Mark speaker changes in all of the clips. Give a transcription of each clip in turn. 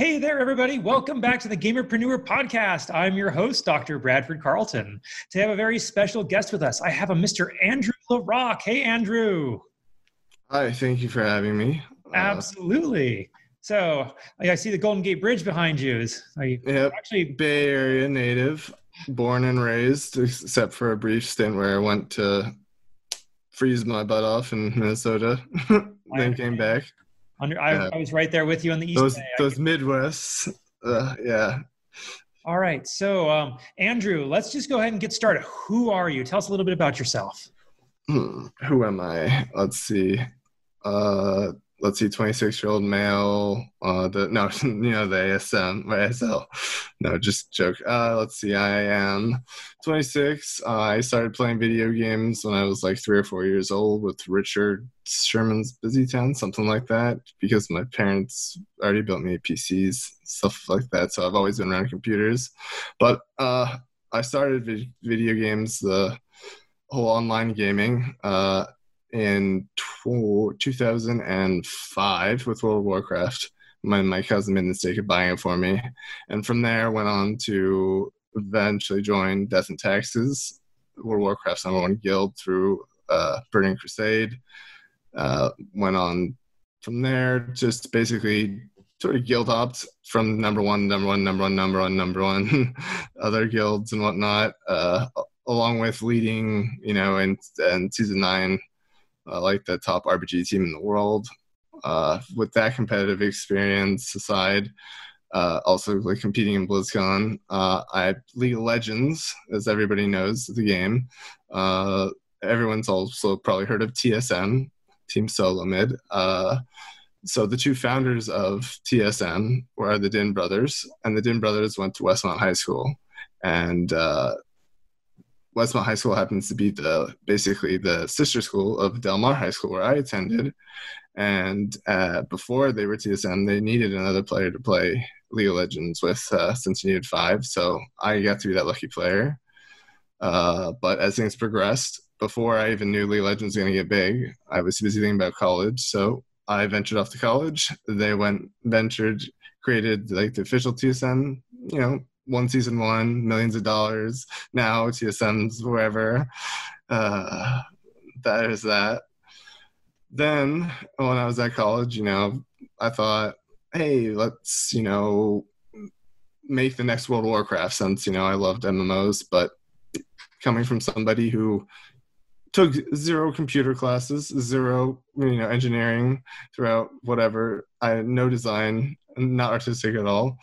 Speaker 1: Hey there, everybody. Welcome back to the Gamerpreneur Podcast. I'm your host, Dr. Bradford Carlton. Today I have a very special guest with us. I have a Mr. Andrew LaRock. Hey, Andrew.
Speaker 2: Hi, thank you for having me.
Speaker 1: Uh, Absolutely. So I see the Golden Gate Bridge behind you. Is are you
Speaker 2: yep, actually Bay Area native, born and raised, except for a brief stint where I went to freeze my butt off in Minnesota, then came back.
Speaker 1: Under, I, yeah. I, was right there with you on the east.
Speaker 2: Those Bay. those Midwest, uh, yeah.
Speaker 1: All right, so um, Andrew, let's just go ahead and get started. Who are you? Tell us a little bit about yourself.
Speaker 2: Hmm, who am I? Let's see. Uh, let's see, 26 year old male. Uh, the no, you know the ASM, ASL. No, just joke. Uh, let's see, I am 26. Uh, I started playing video games when I was like three or four years old with Richard Sherman's Busy Town, something like that, because my parents already built me PCs, stuff like that. So I've always been around computers. But uh, I started video games, the whole online gaming. Uh, in 2005 with World of Warcraft. My, my cousin made the mistake of buying it for me. And from there, went on to eventually join Death and Taxes, World of Warcraft's number one guild through uh, Burning Crusade. Uh, went on from there, just basically sort of guild hopped from number one, number one, number one, number one, number one, other guilds and whatnot, uh, along with leading, you know, in, in season nine uh, like the top RBG team in the world. Uh, with that competitive experience aside, uh, also like competing in BlizzCon, uh, I League of Legends, as everybody knows, the game. Uh, everyone's also probably heard of TSM, Team Solo Mid. Uh, so the two founders of TSM were the Dinh brothers, and the Dinh brothers went to Westmont High School, and uh, Westmont High School happens to be the basically the sister school of Del Mar High School where I attended. And uh, before they were TSM, they needed another player to play League of Legends with uh, since you needed five. So I got to be that lucky player. Uh, but as things progressed, before I even knew League of Legends was going to get big, I was busy thinking about college. So I ventured off to college. They went, ventured, created like the official TSM, you know, one season one, millions of dollars. Now TSM's wherever. Uh, that is that. Then when I was at college, you know, I thought, hey, let's, you know, make the next World of Warcraft since, you know, I loved MMOs, but coming from somebody who took zero computer classes, zero, you know, engineering throughout whatever. I no design, not artistic at all.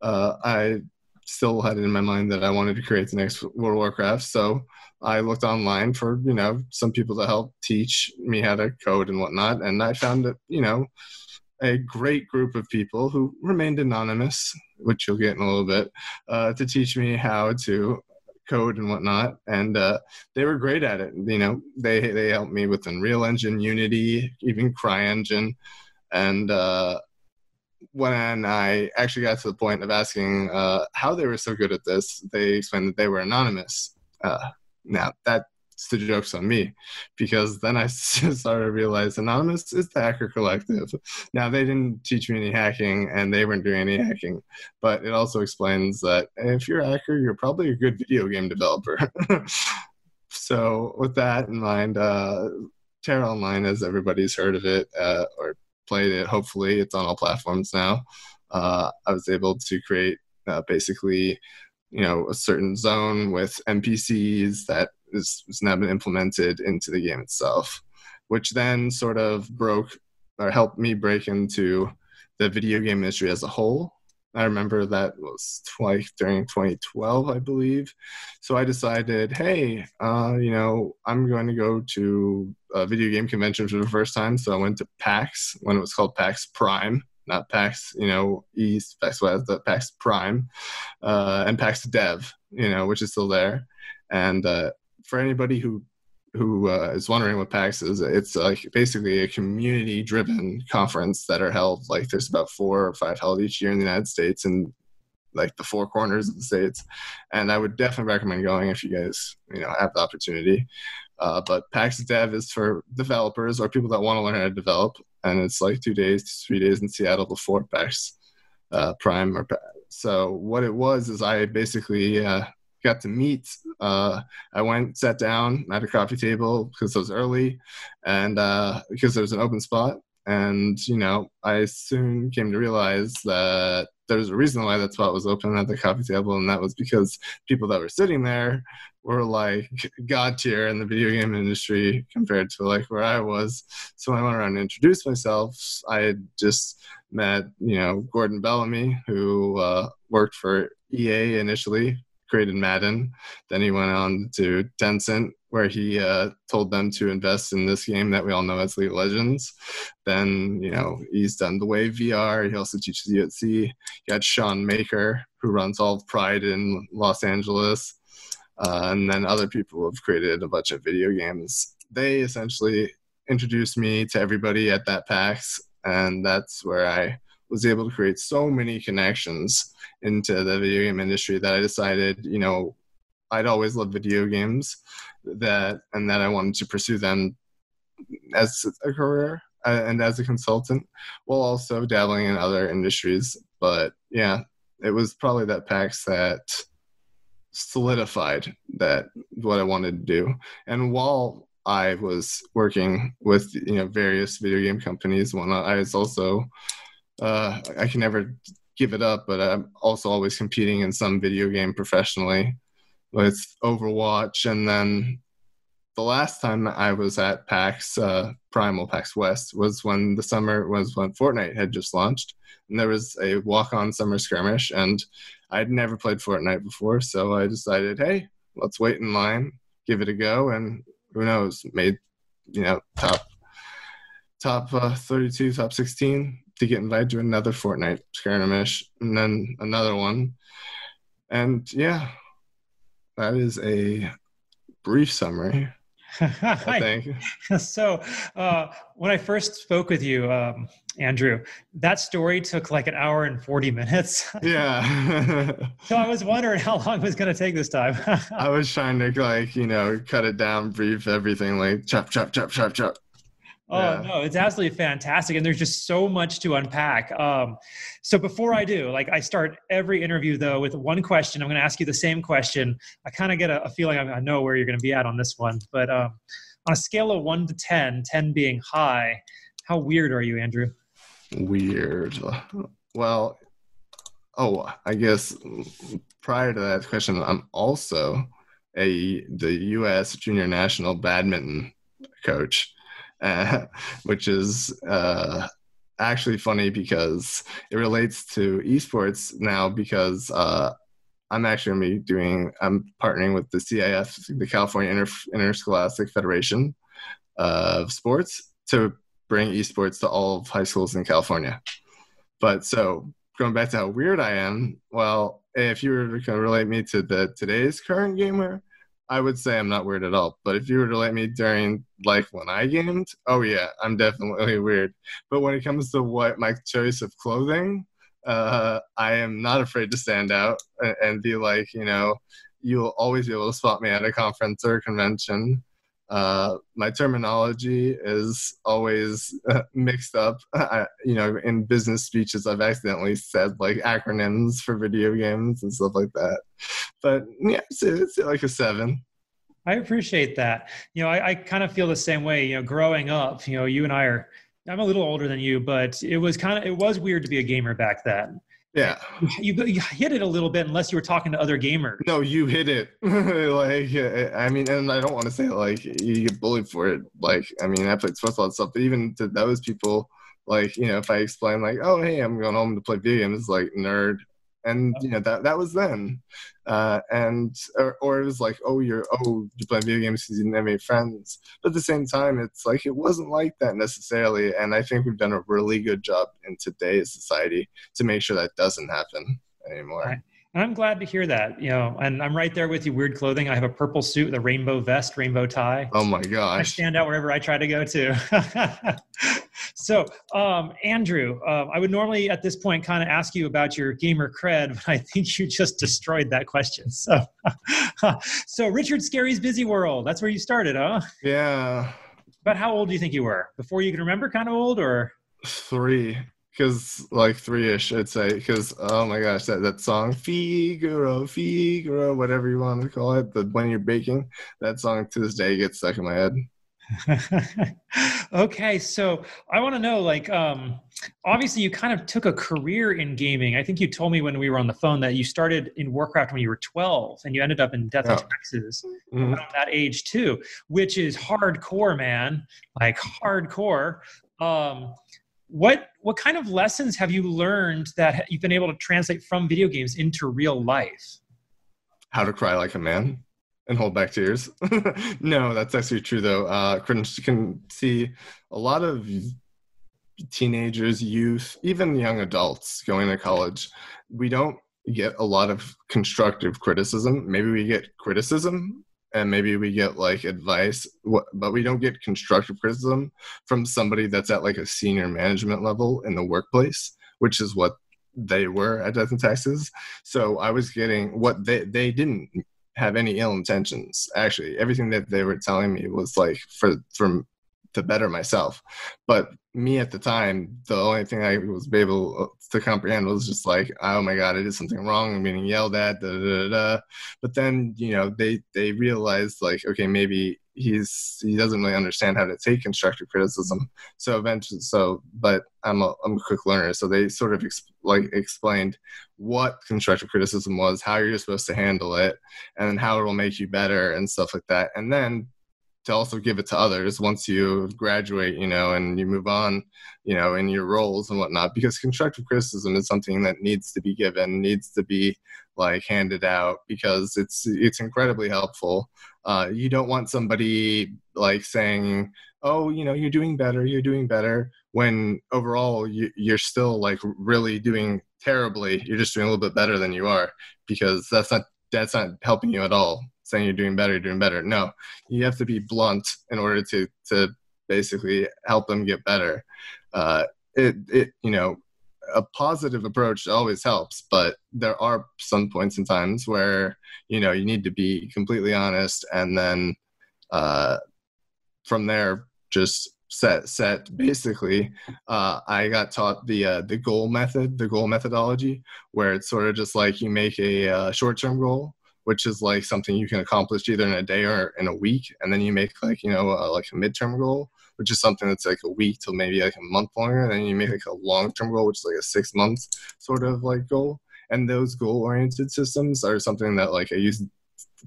Speaker 2: Uh, I still had it in my mind that I wanted to create the next World Warcraft. So I looked online for, you know, some people to help teach me how to code and whatnot. And I found that, you know, a great group of people who remained anonymous, which you'll get in a little bit, uh, to teach me how to code and whatnot. And uh, they were great at it. You know, they, they helped me with Unreal Engine, Unity, even CryEngine. And uh, when I actually got to the point of asking uh, how they were so good at this, they explained that they were anonymous. Uh, now that's the joke's on me, because then I started to realize anonymous is the hacker collective. Now they didn't teach me any hacking, and they weren't doing any hacking, but it also explains that if you're a hacker, you're probably a good video game developer. so with that in mind, uh, TERA Online, as everybody's heard of it, uh, or played it. Hopefully, it's on all platforms now. Uh, I was able to create uh, basically, you know, a certain zone with NPCs that is, is now been implemented into the game itself, which then sort of broke or helped me break into the video game industry as a whole I remember that was like during 2012, I believe. So I decided, hey, uh, you know, I'm going to go to a video game convention for the first time. So I went to PAX when it was called PAX Prime, not PAX, you know, East, PAX West, but PAX Prime, uh, and PAX Dev, you know, which is still there. And uh, for anybody who who uh, is wondering what PAX is, it's like basically a community-driven conference that are held. Like there's about four or five held each year in the United States and like the four corners of the states. And I would definitely recommend going if you guys you know have the opportunity. Uh, but PAX Dev is for developers or people that want to learn how to develop, and it's like two days, three days in Seattle before PAX uh, Prime. Or so what it was is I basically uh, got to meet. Uh, I went, sat down at a coffee table because it was early, and uh, because there was an open spot. And you know, I soon came to realize that there was a reason why that spot was open at the coffee table, and that was because people that were sitting there were like god tier in the video game industry compared to like where I was. So I went around and introduced myself. I had just met, you know, Gordon Bellamy, who uh, worked for EA initially created Madden. Then he went on to Tencent, where he uh, told them to invest in this game that we all know as League Legends. Then, you know, he's done the Wave VR. He also teaches USC. You got Sean Maker, who runs all Pride in Los Angeles. Uh, and then other people have created a bunch of video games. They essentially introduced me to everybody at that PAX, and that's where I was able to create so many connections into the video game industry that I decided, you know, I'd always loved video games that and that I wanted to pursue them as a career uh, and as a consultant while also dabbling in other industries. But yeah, it was probably that PAX that solidified that what I wanted to do. And while I was working with you know various video game companies, one I was also uh, I can never give it up, but I'm also always competing in some video game professionally with Overwatch. And then the last time I was at PAX, uh, Primal PAX West, was when the summer was when Fortnite had just launched. And there was a walk on summer skirmish. And I'd never played Fortnite before. So I decided, hey, let's wait in line, give it a go. And who knows, made, you know, top top uh, 32, top 16 to get invited to another Fortnite skirmish and then another one. And yeah, that is a brief summary. I think.
Speaker 1: so, uh, when I first spoke with you, um, Andrew, that story took like an hour and 40 minutes.
Speaker 2: Yeah.
Speaker 1: so I was wondering how long it was going to take this time.
Speaker 2: I was trying to like, you know, cut it down, brief everything, like chop, chop, chop, chop, chop.
Speaker 1: Oh yeah. no, it's absolutely fantastic, and there's just so much to unpack. Um, so before I do, like I start every interview though with one question. I'm going to ask you the same question. I kind of get a, a, feeling I know where you're going to be at on this one, but um, on a scale of one to 10, 10 being high, how weird are you, Andrew?
Speaker 2: Weird. Well, oh, I guess prior to that question, I'm also a the U.S. Junior National Badminton coach which is uh, actually funny because it relates to esports now because uh, I'm actually going to be doing, I'm partnering with the CIF, the California Inter- Interscholastic Federation of Sports, to bring esports to all of high schools in California. But so going back to how weird I am, well, if you were to relate me to the today's current gamer, I would say I'm not weird at all. But if you were to let me during like when I gamed, oh yeah, I'm definitely weird. But when it comes to what my choice of clothing, uh, I am not afraid to stand out and, and be like, you know, you'll always be able to spot me at a conference or a convention. Uh, my terminology is always uh, mixed up. I, you know, in business speeches, I've accidentally said like acronyms for video games and stuff like that. But yeah, it's, it's like a seven.
Speaker 1: I appreciate that. You know, I, I kind of feel the same way. You know, growing up, you know, you and I are. I'm a little older than you, but it was kind of it was weird to be a gamer back then.
Speaker 2: Yeah.
Speaker 1: You, you hit it a little bit unless you were talking to other gamers.
Speaker 2: No, you hit it. like, I mean, and I don't want to say like you get bullied for it. Like, I mean, I played sports a lot of stuff, but even to those people, like, you know, if I explain like, oh, hey, I'm going home to play video games, like nerd, and you know that that was then. Uh, and or, or, it was like oh you're oh you play video games because you didn't have any friends. But at the same time it's like it wasn't like that necessarily. And i think we've done a really good job in today's society to make sure that doesn't happen anymore
Speaker 1: and I'm glad to hear that, you know, and I'm right there with you. Weird clothing. I have a purple suit with a rainbow vest, rainbow tie.
Speaker 2: Oh my gosh. I
Speaker 1: stand out wherever I try to go to. so, um, Andrew, uh, I would normally at this point kind of ask you about your gamer cred, but I think you just destroyed that question. So, so Richard Scarry's Busy World. That's where you started, huh?
Speaker 2: Yeah.
Speaker 1: But how old do you think you were? Before you can remember, kind of old, or?
Speaker 2: Three. Because like three-ish i'd say because oh my gosh that, that song figaro figaro whatever you want to call it the when you're baking that song to this day gets stuck in my head
Speaker 1: okay so i want to know like um obviously you kind of took a career in gaming i think you told me when we were on the phone that you started in warcraft when you were 12 and you ended up in death yeah. and taxes mm-hmm. around that age too which is hardcore man like hardcore um what what kind of lessons have you learned that you've been able to translate from video games into real life?
Speaker 2: How to cry like a man and hold back tears. No that's actually true though. Uh can, can see a lot of teenagers youth even young adults going to college. We don't get a lot of constructive criticism. Maybe we get criticism and maybe we get like advice but we don't get constructive criticism from somebody that's at like a senior management level in the workplace which is what they were at death and taxes so i was getting what they they didn't have any ill intentions actually everything that they were telling me was like for from to better myself. But me at the time, the only thing I was able uh, to comprehend was just like, oh my god, I did something wrong. I'm yelled at. Da, da, da, But then you know they they realized like, okay, maybe he's he doesn't really understand how to take constructive criticism. So eventually, so but I'm a I'm a quick learner, so they sort of like explained what constructive criticism was, how you're supposed to handle it, and how it will make you better and stuff like that. And then to also give it to others once you graduate, you know, and you move on, you know, in your roles and whatnot. Because constructive criticism is something that needs to be given, needs to be like handed out because it's it's incredibly helpful. Uh, you don't want somebody like saying, "Oh, you know, you're doing better, you're doing better," when overall you, you're still like really doing terribly. You're just doing a little bit better than you are because that's not that's not helping you at all saying you're doing better, you're doing better. No, you have to be blunt in order to to basically help them get better. Uh, it it you know a positive approach always helps, but there are some points in times where you know you need to be completely honest, and then uh, from there just set set basically uh, i got taught the uh, the goal method the goal methodology where it's sort of just like you make a uh, short-term goal which is like something you can accomplish either in a day or in a week and then you make like you know like a midterm goal which is something that's like a week till maybe like a month longer and then you make like a long-term goal which is like a six months sort of like goal. And those goal-oriented systems are something that like i use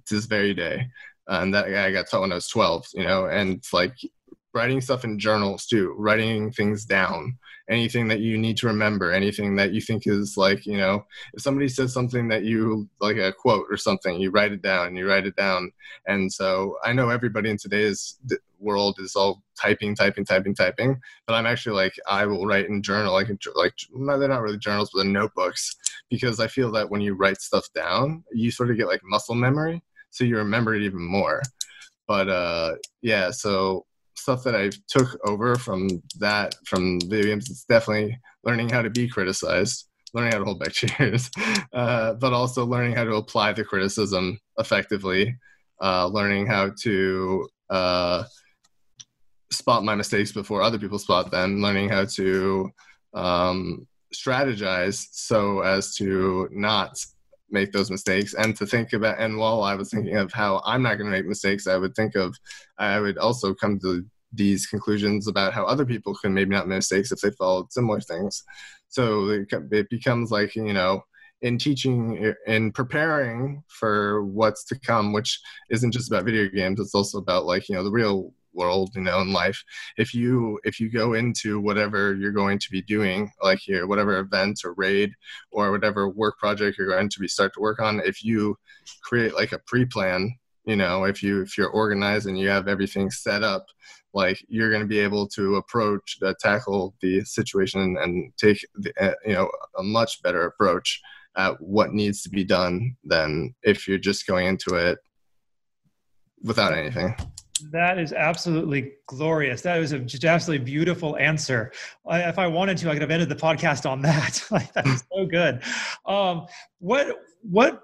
Speaker 2: this very day and that i got taught when i was 12 you know and it's like writing stuff in journals too writing things down anything that you need to remember anything that you think is like you know if somebody says something that you like a quote or something you write it down you write it down. And so i know everybody in today's world is all typing typing typing typing but i'm actually like i will write in journal like like no, they're not really journals but they're notebooks because i feel that when you write stuff down you sort of get like muscle memory so you remember it even more. But uh yeah so stuff that I took over from that from video games. It's definitely learning how to be criticized, learning how to hold back cheers, uh, but also learning how to apply the criticism effectively, uh, learning how to uh, spot my mistakes before other people spot them, learning how to um, strategize so as to not make those mistakes. And to think about and while i was thinking of how i'm not going to make mistakes i would think of i would also come to these conclusions about how other people can maybe not make mistakes if they followed similar things. So it becomes like you know in teaching in preparing for what's to come which isn't just about video games it's also about like you know the real world you know in life if you if you go into whatever you're going to be doing like here whatever event or raid or whatever work project you're going to be start to work on if you create like a pre-plan you know if you if you're organized and you have everything set up like you're going to be able to approach uh, tackle the situation and take the, uh, you know a much better approach at what needs to be done than if you're just going into it without anything
Speaker 1: that is absolutely glorious. That was a just absolutely beautiful answer. I, if I wanted to, I could have ended the podcast on that. like, so good. Um, what what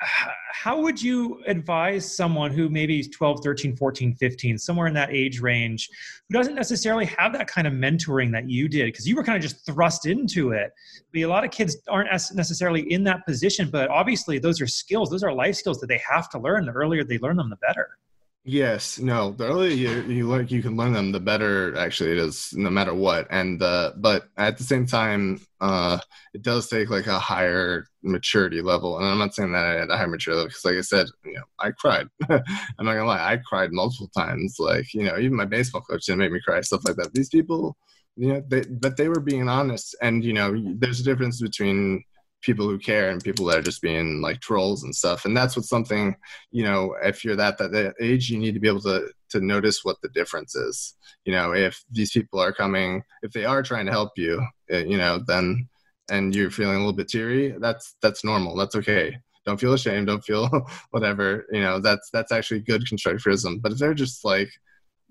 Speaker 1: how would you advise someone who maybe is 12 13 14 15 somewhere in that age range who doesn't necessarily have that kind of mentoring that you did because you were kind of just thrust into it but a lot of kids aren't necessarily in that position but obviously those are skills those are life skills that they have to learn the earlier they learn them the better
Speaker 2: Yes, no. The earlier you, you learn, you can learn them, the better actually it is, no matter what. And uh, but at the same time, uh, it does take like a higher maturity level. And I'm not saying that had a higher maturity level because, like I said, you know, I cried. I'm not gonna lie, I cried multiple times. Like you know, even my baseball coach didn't make me cry, stuff like that. These people, you know, they but they were being honest, and you know, there's a difference between people who care and people that are just being like trolls and stuff. And that's what something, you know, if you're that that age, you need to be able to to notice what the difference is. You know, if these people are coming, if they are trying to help you, eh, you know, then and you're feeling a little bit teary, that's that's normal. That's okay. Don't feel ashamed. Don't feel whatever. You know, that's that's actually good constructive criticism. But if they're just like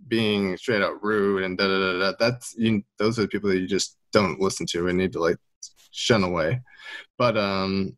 Speaker 2: being straight out rude and da da da, da that's you, those are the people that you just don't listen to and need to like shun away. But um,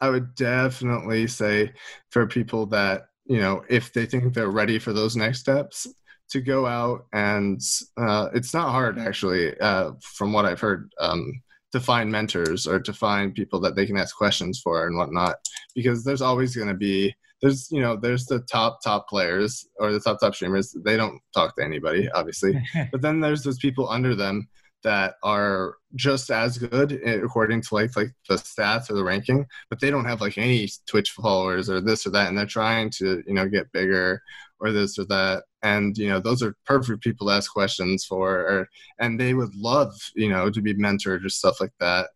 Speaker 2: I would definitely say for people that you know, if they think they're ready for those next steps, to go out and uh, it's not hard actually, uh, from what I've heard, um, to find mentors or to find people that they can ask questions for and whatnot, because there's always going to be there's you know there's the top top players or the top top streamers. They don't talk to anybody obviously. But then there's those people under them that are just as good eh, according to like like the stats or the ranking but they don't have like any twitch followers or this or that and they're trying to you know get bigger or this or that. And you know those are perfect people to ask questions for or, and they would love you know to be mentored or stuff like that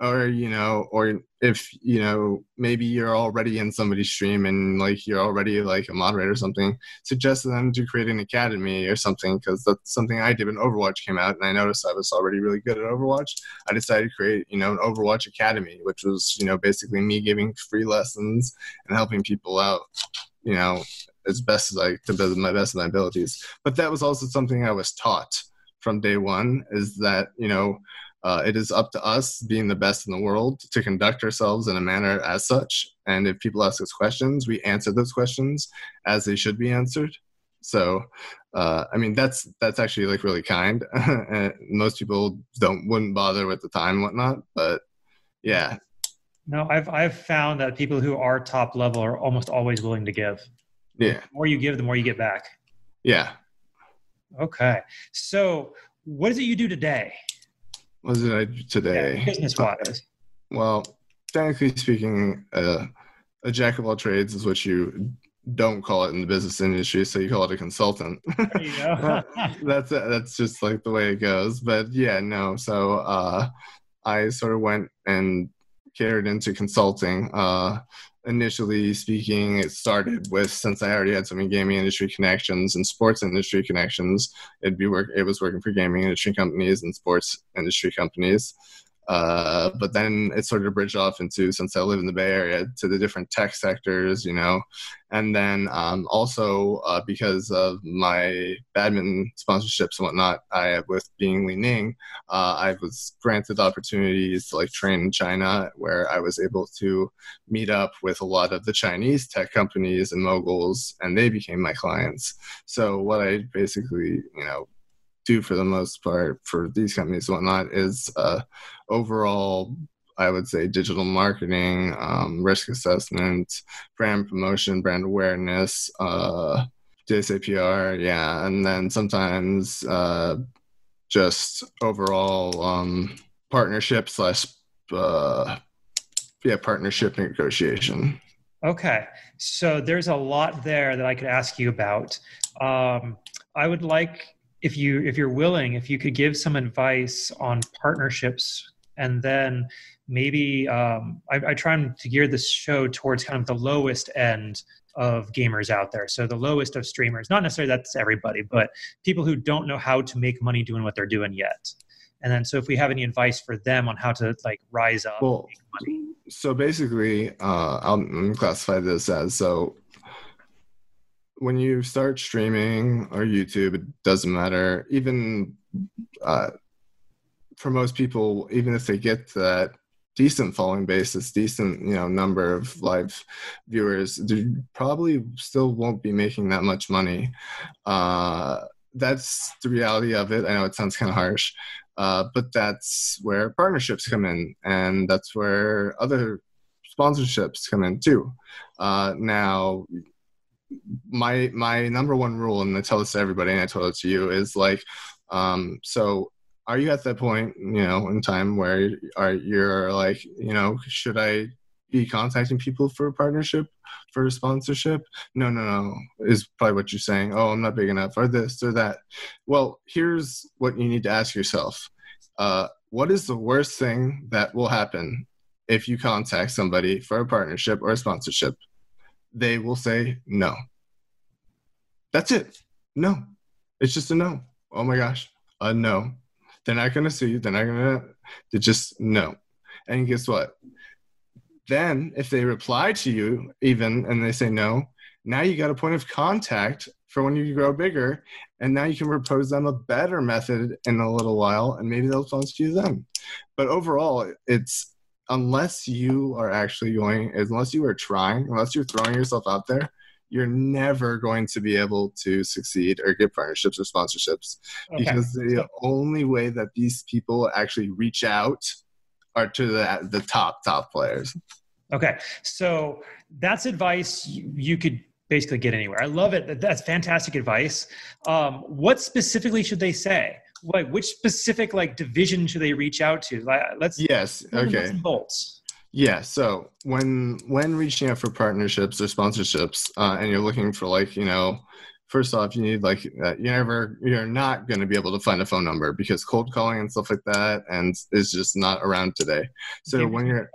Speaker 2: or you know or if you know maybe you're already in somebody's stream and like you're already like a moderator or something suggest them to create an academy or something because that's something i did when overwatch came out and i noticed i was already really good at overwatch. I decided to create you know an overwatch academy which was you know basically me giving free lessons and helping people out you know as best as i to my best of my abilities. But that was also something i was taught from day one is that you know uh, it is up to us, being the best in the world, to conduct ourselves in a manner as such. And if people ask us questions, we answer those questions as they should be answered. So, uh, I mean, that's that's actually like really kind. most people don't wouldn't bother with the time and whatnot, but yeah.
Speaker 1: No, I've I've found that people who are top level are almost always willing to give.
Speaker 2: Yeah.
Speaker 1: The more you give, the more you get back.
Speaker 2: Yeah.
Speaker 1: Okay. So, what is it you do today?
Speaker 2: What did I do today?
Speaker 1: Yeah, business wise.
Speaker 2: well, technically speaking, uh, a jack of all trades is what you don't call it in the business industry, so you call it a consultant. that's that's just like the way it goes. But yeah, no. So uh, I sort of went and carried into consulting. Uh, initially speaking, it started with since I already had some gaming industry connections and sports industry connections. It'd be work. It was working for gaming industry companies and sports industry companies. Uh, but then it started to bridge off into since I live in the Bay Area to the different tech sectors, you know, and then um, also uh, because of my badminton sponsorships and whatnot, I have with being Li Ning, uh, I was granted opportunities to like train in China, where I was able to meet up with a lot of the Chinese tech companies and moguls, and they became my clients. So what I basically, you know, do for the most part for these companies and whatnot is uh, overall I would say digital marketing, um, risk assessment, brand promotion, brand awareness, uh, DSAPR, yeah, and then sometimes uh, just overall um, partnership slash uh, yeah partnership negotiation.
Speaker 1: Okay, so there's a lot there that I could ask you about. Um, I would like if you if you're willing if you could give some advice on partnerships and then maybe um, I, I try to gear this show towards kind of the lowest end of gamers out there. So the lowest of streamers not necessarily that's everybody but people who don't know how to make money doing what they're doing yet. And then so if we have any advice for them on how to like rise up
Speaker 2: well, so basically uh, i'll classify this as so when you start streaming or YouTube, it doesn't matter. Even uh, for most people, even if they get that decent following basis, decent you know number of live viewers, you probably still won't be making that much money. Uh, that's the reality of it. I know it sounds kind of harsh, uh, but that's where partnerships come in, and that's where other sponsorships come in too. Uh, now, my my number one rule, and I tell this to everybody, and I told it to you, is like, um, so are you at that point, you know, in time where are you're like, you know, should I be contacting people for a partnership, for a sponsorship? No, no, no, is probably what you're saying. Oh, I'm not big enough, or this or that. Well, here's what you need to ask yourself. Uh, what is the worst thing that will happen if you contact somebody for a partnership or a sponsorship? They will say no. That's it. No. It's just a no. Oh my gosh. A no. They're not going to sue you. They're not going to, they just no. And guess what? Then if they reply to you even and they say no, now you got a point of contact for when you grow bigger. And now you can propose them a better method in a little while and maybe they'll sponsor you then. But overall, it's unless you are actually going, unless you are trying, unless you're throwing yourself out there, you're never going to be able to succeed or get partnerships or sponsorships okay. because the only way that these people actually reach out are to the the top top players.
Speaker 1: Okay, so that's advice you, you could basically get anywhere. I love it. That's fantastic advice. Um, what specifically should they say? Like, which specific like division should they reach out to? Like, let's
Speaker 2: yes, okay,
Speaker 1: bolts.
Speaker 2: Yeah. So when when reaching out for partnerships or sponsorships, uh, and you're looking for like you know, first off, you need like uh, you never you're not going to be able to find a phone number because cold calling and stuff like that and is just not around today. So when you're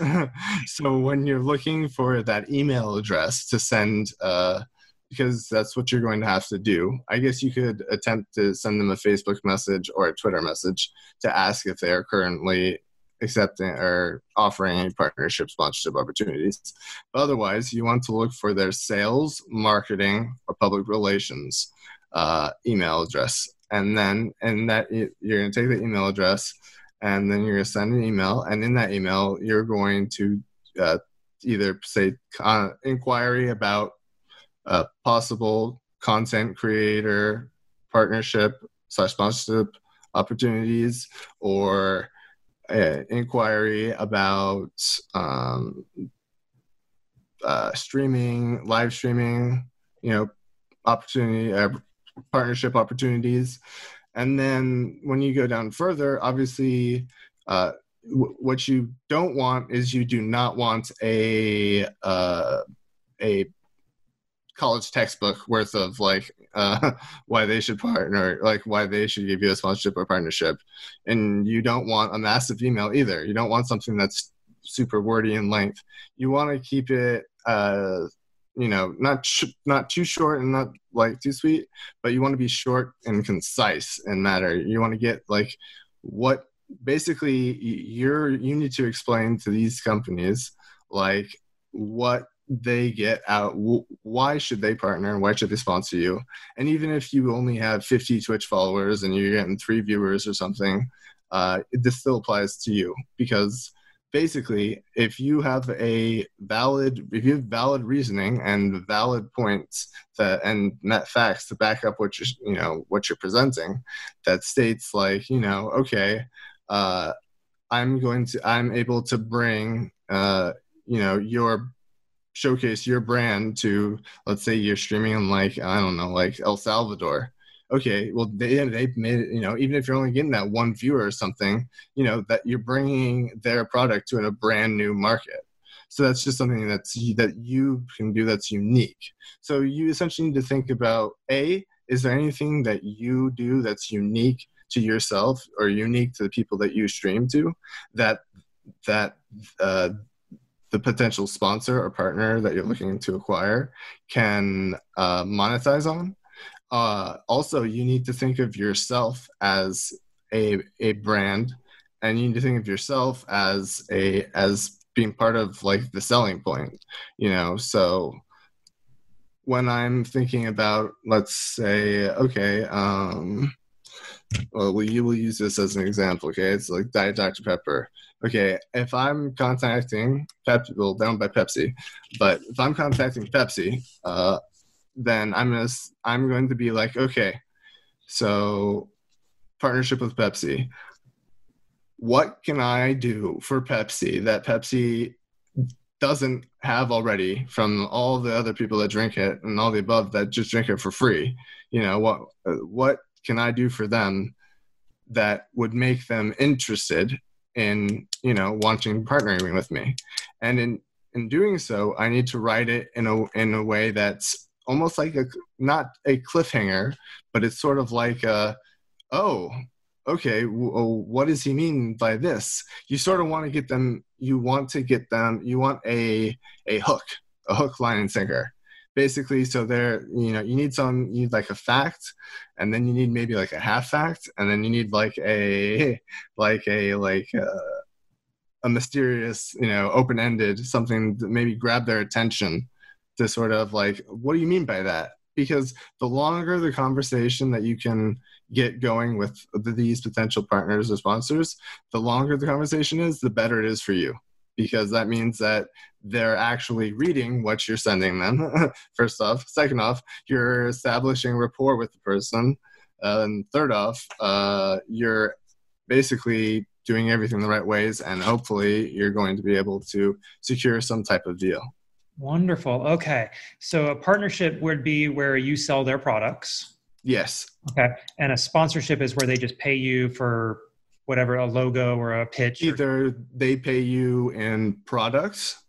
Speaker 2: so when you're looking for that email address to send. Uh, because that's what you're going to have to do. I guess you could attempt to send them a Facebook message or a Twitter message to ask if they are currently accepting or offering any partnership sponsorship opportunities. But otherwise, you want to look for their sales, marketing, or public relations uh, email address. And then, and that you're going to take the email address, and then you're going to send an email. And in that email, you're going to uh, either say uh, inquiry about a possible content creator partnership slash sponsorship opportunities or uh, inquiry about um, uh, streaming, live streaming, you know, opportunity, uh, partnership opportunities. And then when you go down further, obviously, uh, w- what you don't want is you do not want a uh, a college textbook worth of like uh, why they should partner, like why they should give you a sponsorship or partnership. And you don't want a massive email either. You don't want something that's super wordy in length. You want to keep it, uh, you know, not sh- not too short and not like too sweet, but you want to be short and concise and matter. You want to get like what basically you're you need to explain to these companies like what they get out why should they partner and why should they sponsor you? And even if you only have 50 twitch followers and you're getting three viewers or something uh, this still applies to you because basically if you have a valid if you have valid reasoning and valid points that and net facts to back up what you're you know what you're presenting that states like you know okay uh, i'm going to i'm able to bring uh, you know your showcase your brand to let's say you're streaming in like i don't know like el salvador. Okay well they, they've made it you know even if you're only getting that one viewer or something you know that you're bringing their product to a brand new market. So that's just something that's that you can do that's unique. So you essentially need to think about a is there anything that you do that's unique to yourself or unique to the people that you stream to that that uh, the potential sponsor or partner that you're looking to acquire can uh, monetize on. Uh, also, you need to think of yourself as a, a brand, and you need to think of yourself as a as being part of like the selling point. You know, so when I'm thinking about, let's say, okay, um, well, we will use this as an example. Okay, it's like Diet Dr Pepper okay, if I'm contacting Pepsi, well, down by Pepsi, but if I'm contacting Pepsi, uh, then I'm gonna I'm going to be like, okay, so partnership with Pepsi. What can I do for Pepsi that Pepsi doesn't have already from all the other people that drink it and all the above that just drink it for free? You know what? What can I do for them that would make them interested in you know wanting partnering with me? And in in doing so, I need to write it in a in a way that's almost like a not a cliffhanger, but it's sort of like a oh okay well, oh, what does he mean by this you sort of want to get them you want to get them you want a a hook a hook line and sinker basically so there you know you need some you need like a fact and then you need maybe like a half fact and then you need like a like a like a, uh, a mysterious you know open-ended something that maybe grab their attention to sort of like what do you mean by that? Because the longer the conversation that you can get going with these potential partners or sponsors the longer the conversation is the better it is for you because that means that they're actually reading what you're sending them first off second off you're establishing rapport with the person uh, and third off uh, you're basically doing everything the right ways and hopefully you're going to be able to secure some type of deal
Speaker 1: Wonderful. Okay. So a partnership would be where you sell their products.
Speaker 2: Yes.
Speaker 1: Okay. And a sponsorship is where they just pay you for whatever a logo or a pitch.
Speaker 2: Either or... they pay you in products,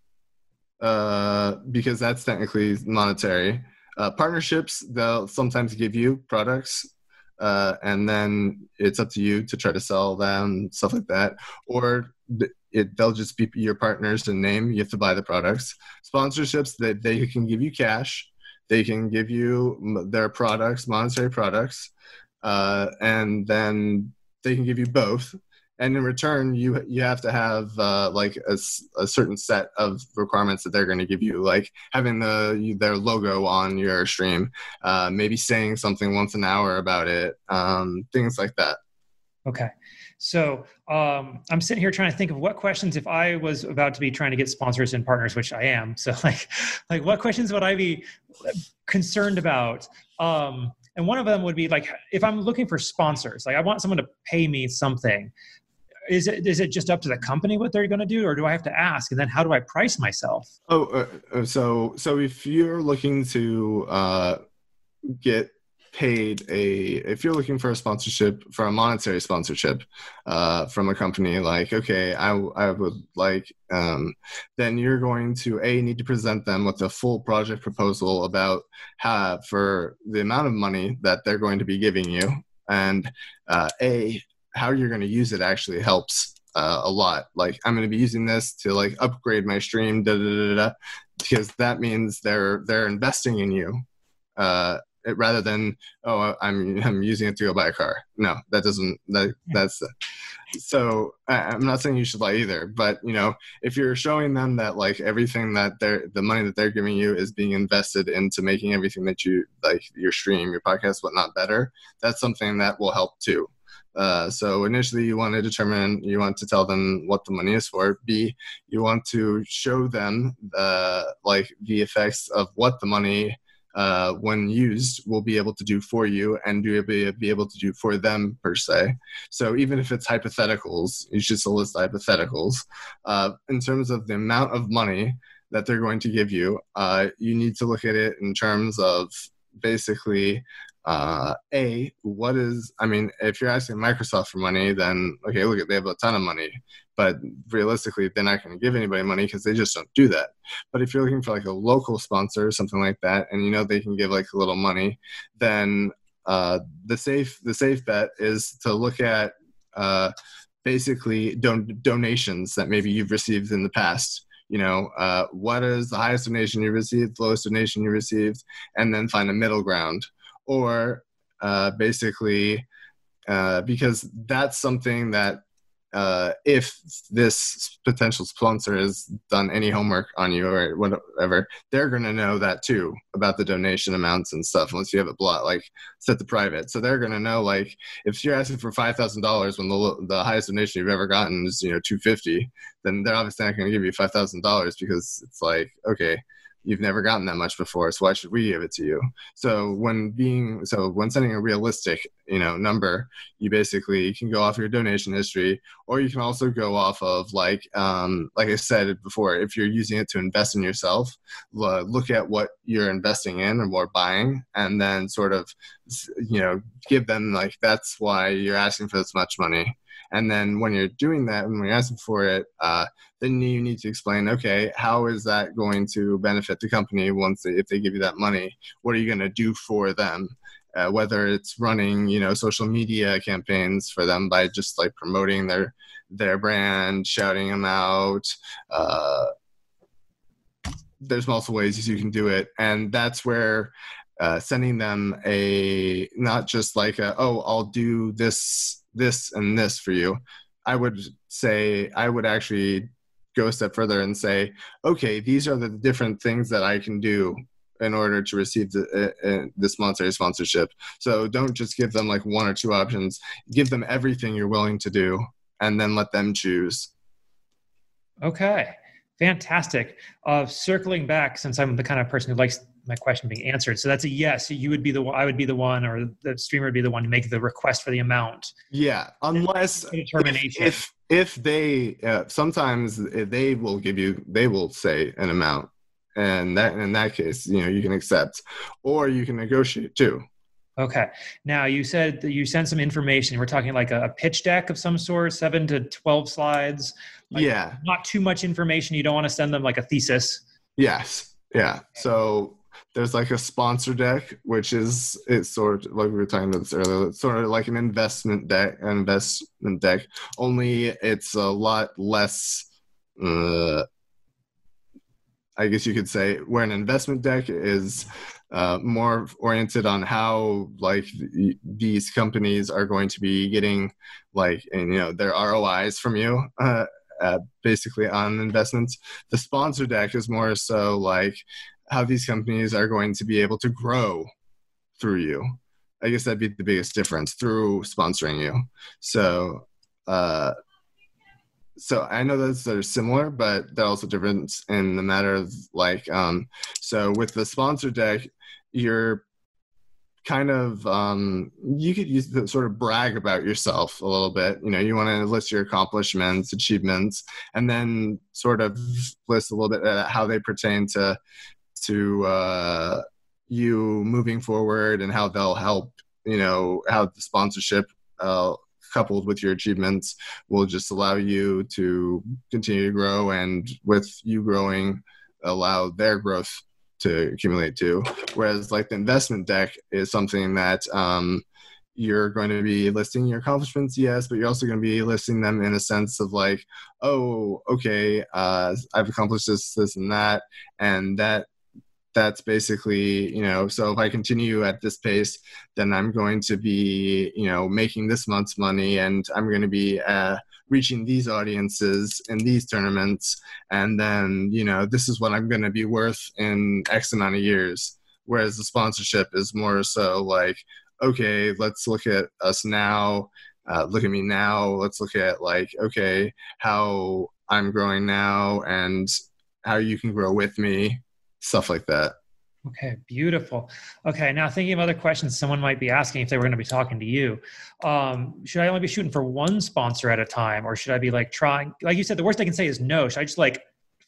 Speaker 2: uh, because that's technically monetary. Uh, partnerships, they'll sometimes give you products, uh, and then it's up to you to try to sell them, stuff like that. Or it, they'll just be your partners in name. You have to buy the products. Sponsorships that they, they can give you cash. They can give you their products, monetary products, uh, and then they can give you both. And in return, you you have to have uh, like a, a certain set of requirements that they're going to give you, like having the their logo on your stream, uh, maybe saying something once an hour about it, um, things like that.
Speaker 1: Okay. So um, I'm sitting here trying to think of what questions if I was about to be trying to get sponsors and partners, which I am. So like, like what questions would I be concerned about? Um, and one of them would be like, if I'm looking for sponsors, like I want someone to pay me something. Is it is it just up to the company what they're going to do, or do I have to ask? And then how do I price myself?
Speaker 2: Oh, uh, uh so so if you're looking to uh, get paid a if you're looking for a sponsorship for a monetary sponsorship uh, from a company like okay i, I would like um, then you're going to a need to present them with a full project proposal about how for the amount of money that they're going to be giving you. And uh, a how you're going to use it actually helps uh, a lot. Like i'm going to be using this to like upgrade my stream da, da, da, da, because that means they're they're investing in you uh, rather than oh I'm I'm using it to go buy a car. No, that doesn't that that's so I'm not saying you should lie either, but you know if you're showing them that like everything that they're the money that they're giving you is being invested into making everything that you like your stream, your podcast, whatnot better, that's something that will help too. Uh, so initially you want to determine you want to tell them what the money is for b you want to show them the like the effects of what the money uh, when used, will be able to do for you and do be, be able to do for them per se. So even if it's hypotheticals, it's just a list of hypotheticals. Uh, in terms of the amount of money that they're going to give you, uh, you need to look at it in terms of basically uh, a what is i mean if you're asking microsoft for money then okay look at they have a ton of money but realistically they're not going to give anybody money because they just don't do that. But if you're looking for like a local sponsor or something like that and you know they can give like a little money then uh, the safe the safe bet is to look at uh, basically don- donations that maybe you've received in the past. You know uh, what is the highest donation you received lowest donation you received and then find a middle ground. Or uh, basically uh, because that's something that uh, if this potential sponsor has done any homework on you or whatever, they're going to know that too about the donation amounts and stuff. Unless you have it blocked, like set to private, so they're going to know like if you're asking for five thousand dollars when the the highest donation you've ever gotten is you know two fifty, then they're obviously not going to give you five thousand dollars because it's like okay you've never gotten that much before so why should we give it to you? So when being so when sending a realistic you know number you basically can go off your donation history or you can also go off of like um, like i said before if you're using it to invest in yourself look at what you're investing in or buying and then sort of you know give them like that's why you're asking for this much money and then when you're doing that, and when you're asking for it, uh, then you need to explain, okay, how is that going to benefit the company once they, if they give you that money? What are you going to do for them? Uh, whether it's running, you know, social media campaigns for them by just like promoting their their brand, shouting them out. Uh, there's multiple ways you can do it, and that's where uh, sending them a not just like a, oh I'll do this this and this for you i would say i would actually go a step further and say okay these are the different things that i can do in order to receive the, uh, uh, this monetary sponsorship. So don't just give them like one or two options. Give them everything you're willing to do and then let them choose.
Speaker 1: Okay. Fantastic. Uh, circling back since i'm the kind of person who likes my question being answered. So that's a yes. You would be the one. I would be the one, or the streamer would be the one to make the request for the amount.
Speaker 2: Yeah, unless determination. If if, if they uh, sometimes they will give you, they will say an amount, and that in that case, you know, you can accept, or you can negotiate too.
Speaker 1: Okay. Now you said that you sent some information. We're talking like a, pitch deck of some sort, seven to twelve slides.
Speaker 2: Like yeah.
Speaker 1: Not too much information. You don't want to send them like a thesis.
Speaker 2: Yes. Yeah. So there's like a sponsor deck, which is it's sort of like we were talking about this earlier. It's sort of like an investment deck, an investment deck. Only it's a lot less. Uh, I guess you could say where an investment deck is uh, more oriented on how like th- these companies are going to be getting like and you know their ROIs from you. Uh, uh, basically on investments. The sponsor deck is more so like how these companies are going to be able to grow through you. I guess that'd be the biggest difference through sponsoring you. So, uh, so I know those are similar, but they're also different in the matter of like, um, so with the sponsor deck, you're kind of um, you could use to sort of brag about yourself a little bit. You know, you want to list your accomplishments, achievements, and then sort of list a little bit how they pertain to to uh, you moving forward and how they'll help you know how the sponsorship uh, coupled with your achievements will just allow you to continue to grow and with you growing allow their growth to accumulate too. Whereas like the investment deck is something that um, you're going to be listing your accomplishments yes but you're also going to be listing them in a sense of like oh okay uh, i've accomplished this this and that and that that's basically you know so if i continue at this pace then i'm going to be you know making this month's money and i'm going to be uh, reaching these audiences in these tournaments. And then you know this is what i'm going to be worth in x amount of years. Whereas the sponsorship is more so like okay let's look at us now uh, look at me now. Let's look at like okay how i'm growing now and how you can grow with me stuff like that.
Speaker 1: Okay, beautiful. Okay, now thinking of other questions someone might be asking if they were going to be talking to you. Um, should I only be shooting for one sponsor at a time, or should I be like trying? Like you said, the worst I can say is no. Should I just like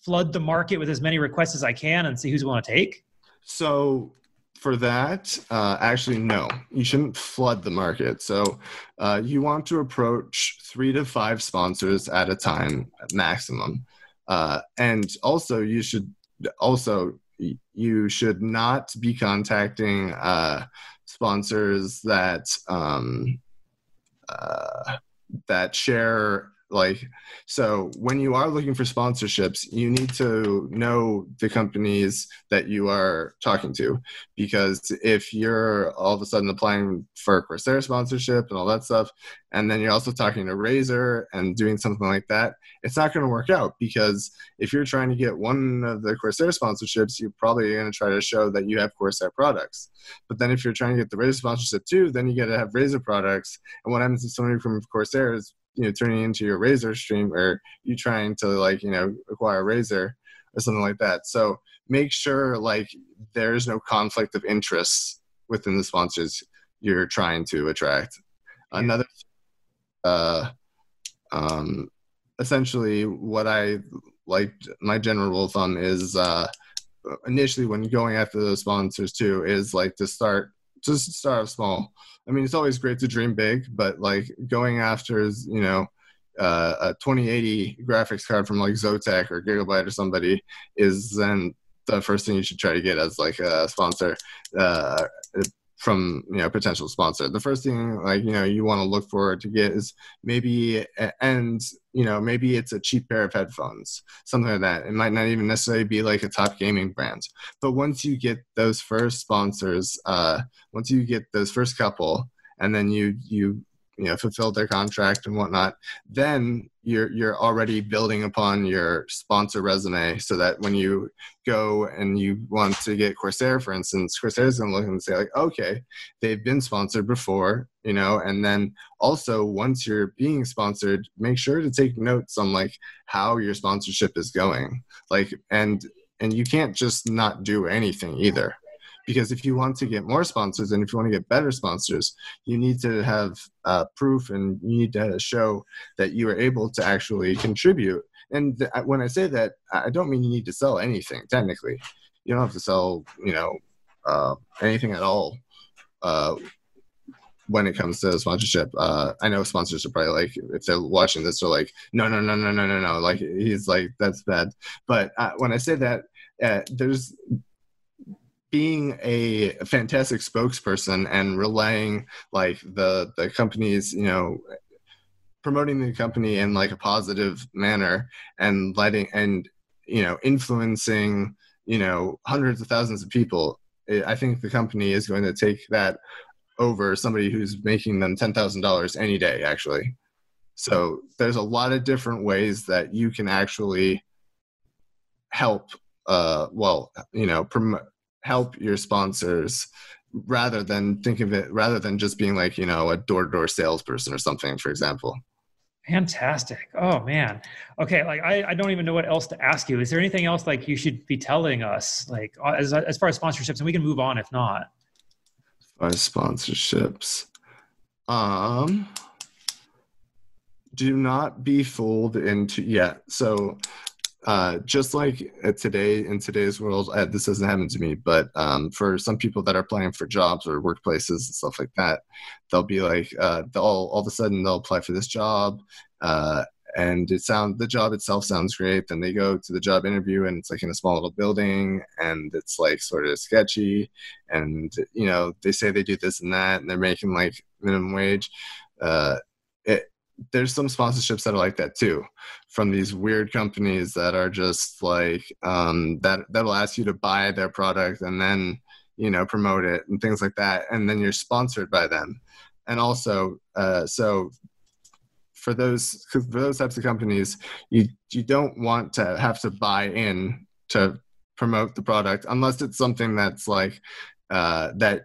Speaker 1: flood the market with as many requests as I can and see who's willing to take?
Speaker 2: So for that, uh, actually, no, you shouldn't flood the market. So uh, you want to approach three to five sponsors at a time, at maximum. Uh, and also, you should also you should not be contacting uh, sponsors that um, uh, that share like so when you are looking for sponsorships you need to know the companies that you are talking to. Because if you're all of a sudden applying for Corsair sponsorship and all that stuff and then you're also talking to Razer and doing something like that it's not going to work out. Because if you're trying to get one of the Corsair sponsorships you're probably going to try to show that you have Corsair products. But then if you're trying to get the Razer sponsorship too then you got to have Razer products. And what happens if somebody from Corsair is you know turning into your Razer stream or you trying to like you know acquire a Razer or something like that. So make sure like there's no conflict of interests within the sponsors you're trying to attract. Another uh um essentially what i like my general rule of thumb is uh initially when going after those sponsors too is like to start just start small I mean, it's always great to dream big, but like going after is, you know, uh, a 2080 graphics card from like Zotac or Gigabyte or somebody is then the first thing you should try to get as like a sponsor. Uh, from you know potential sponsor. The first thing like you know you want to look for to get is maybe and you know maybe it's a cheap pair of headphones something like that. It might not even necessarily be like a top gaming brand. But once you get those first sponsors uh once you get those first couple and then you you you know fulfilled their contract and whatnot then you're you're already building upon your sponsor resume so that when you go and you want to get corsair for instance Corsair is going to look and say like okay they've been sponsored before you know and then also once you're being sponsored make sure to take notes on like how your sponsorship is going. Like and and you can't just not do anything either because if you want to get more sponsors and if you want to get better sponsors you need to have uh, proof and you need to show that you are able to actually contribute and th- when i say that i don't mean you need to sell anything technically you don't have to sell you know uh, anything at all uh, when it comes to sponsorship. Uh, I know sponsors are probably like, if they're watching this, they're like, no, no, no, no, no, no, no. Like he's like, that's bad. But uh, when I say that, uh, there's being a fantastic spokesperson and relaying like the the company's you know promoting the company in like a positive manner and letting and you know influencing you know hundreds of thousands of people i think the company is going to take that over somebody who's making them $10,000 any day actually. So there's a lot of different ways that you can actually help uh well you know promote help your sponsors rather than think of it rather than just being like you know a door-to-door salesperson or something for example.
Speaker 1: Fantastic. Oh man. Okay like I, I don't even know what else to ask you. Is there anything else like you should be telling us like uh, as, as far as sponsorships and we can move on if not.
Speaker 2: As far as sponsorships um do not be fooled into yeah so uh, just like today in today's world, uh, this doesn't happen to me, but um, for some people that are applying for jobs or workplaces and stuff like that, they'll be like, uh, they'll all of a sudden they'll apply for this job, uh, and it sound the job itself sounds great. Then they go to the job interview, and it's like in a small little building, and it's like sort of sketchy, and you know they say they do this and that, and they're making like minimum wage. It, there's some sponsorships that are like that too from these weird companies that are just like um, that that'll ask you to buy their product and then you know promote it and things like that and then you're sponsored by them. And also uh, so for those for those types of companies you you don't want to have to buy in to promote the product unless it's something that's like uh, that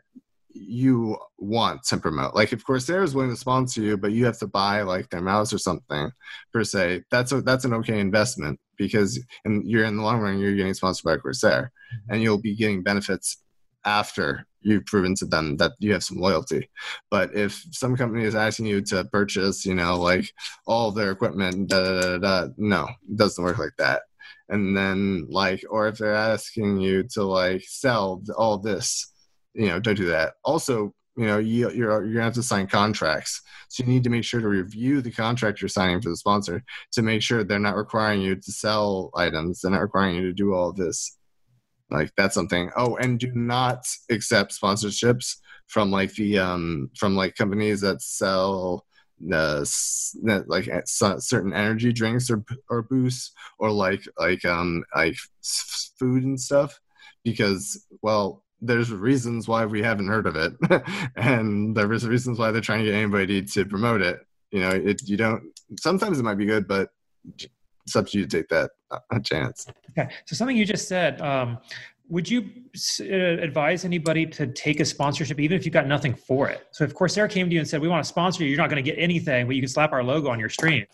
Speaker 2: you want to promote. Like if Corsair is willing to sponsor you, but you have to buy like their mouse or something per se, that's a, that's an okay investment because and you're in the long run you're getting sponsored by Corsair, mm-hmm. and you'll be getting benefits after you've proven to them that you have some loyalty. But if some company is asking you to purchase, you know, like all their equipment, da da da da, no, it doesn't work like that. And then like, or if they're asking you to like sell all this you know don't do that. Also you know you, are you're, you're gonna have to sign contracts. So you need to make sure to review the contract you're signing for the sponsor to make sure they're not requiring you to sell items they're not requiring you to do all this. Like that's something. Oh and do not accept sponsorships from like the um from like companies that sell uh, like certain energy drinks or or boosts or like like um like food and stuff. Because well there's reasons why we haven't heard of it and there's reasons why they're trying to get anybody to promote it you know it you don't sometimes it might be good but it's up to you to take that uh, chance
Speaker 1: okay so something you just said um, would you uh, advise anybody to take a sponsorship even if you've got nothing for it so if Corsair came to you and said we want to sponsor you you're not going to get anything but you can slap our logo on your stream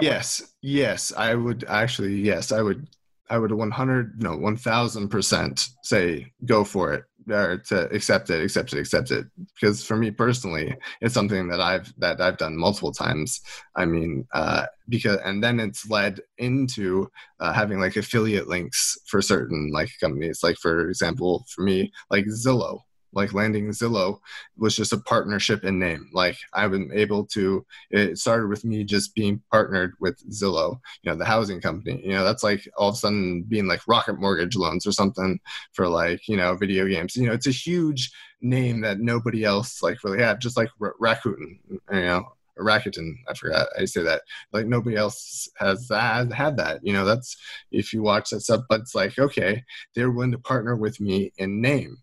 Speaker 2: yes what? yes i would actually yes i would i would 100 no 1000% say go for it or to accept it, accept it, accept it. Because for me personally, it's something that I've that I've done multiple times. I mean, uh, because and then it's led into uh, having like affiliate links for certain like companies. Like for example, for me, like Zillow like landing Zillow was just a partnership in name. Like I've been able to, it started with me just being partnered with Zillow, you know, the housing company. You know, that's like all of a sudden being like Rocket Mortgage loans or something for like, you know, video games. You know, it's a huge name that nobody else like really had, just like R- Rakuten, you know, Rakuten. I forgot I say that. Like nobody else has that had that. You know, that's if you watch that stuff. But it's like okay, they're willing to partner with me in name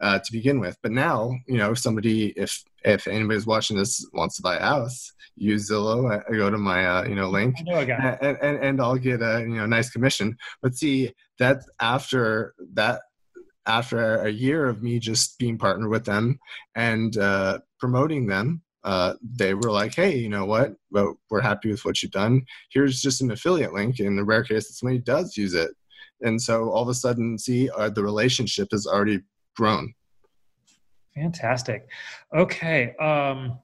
Speaker 2: uh, to begin with. But now, you know, if somebody, if if anybody's watching this wants to buy a house, use Zillow. I, I go to my uh, you know link, know and, and and I'll get a you know nice commission. But see, that after that after a year of me just being partnered with them and uh, promoting them, uh, they were like, hey, you know what? Well, we're happy with what you've done. Here's just an affiliate link. In the rare case that somebody does use it. And so all of a sudden, see, uh, the relationship is already grown.
Speaker 1: Fantastic. Okay. Um,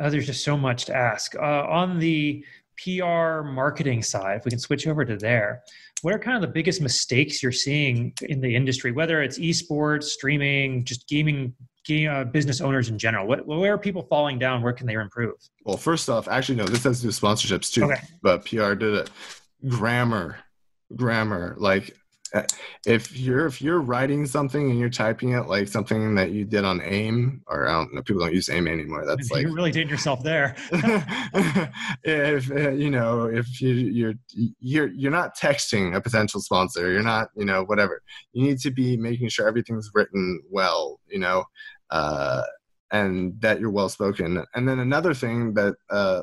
Speaker 1: uh, there's just so much to ask. Uh, on the PR marketing side, if we can switch over to there, what are kind of the biggest mistakes you're seeing in the industry, whether it's esports, streaming, just gaming, game, uh, business owners in general? What, where are people falling down? Where can they improve?
Speaker 2: Well, first off, actually, no, this has to do with sponsorships too, okay. but PR did it. Grammar, grammar, like if you're if you're writing something and you're typing it like something that you did on aim or i don't know people don't use aim anymore that's
Speaker 1: you're
Speaker 2: like
Speaker 1: you're really dating yourself there.
Speaker 2: If uh, you know if you you're you're you're not texting a potential sponsor you're not you know whatever. You need to be making sure everything's written well you know uh, and that you're well spoken. And then another thing that uh,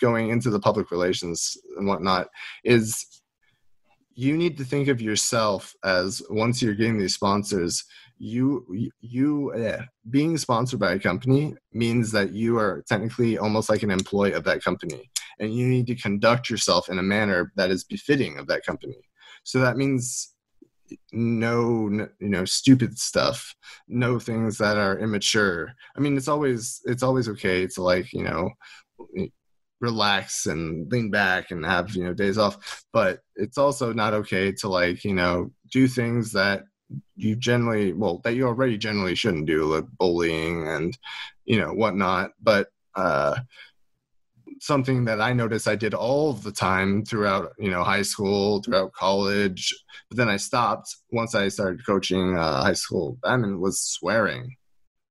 Speaker 2: going into the public relations and whatnot is you need to think of yourself as once you're getting these sponsors you you yeah, being sponsored by a company means that you are technically almost like an employee of that company and you need to conduct yourself in a manner that is befitting of that company. So that means no you know stupid stuff no things that are immature. I mean it's always it's always okay to like you know relax and lean back and have you know days off. But it's also not okay to like you know do things that you generally well that you already generally shouldn't do like bullying and you know whatnot. But uh something that i noticed i did all the time throughout you know high school throughout college but then i stopped once i started coaching uh, high school. Badminton was swearing.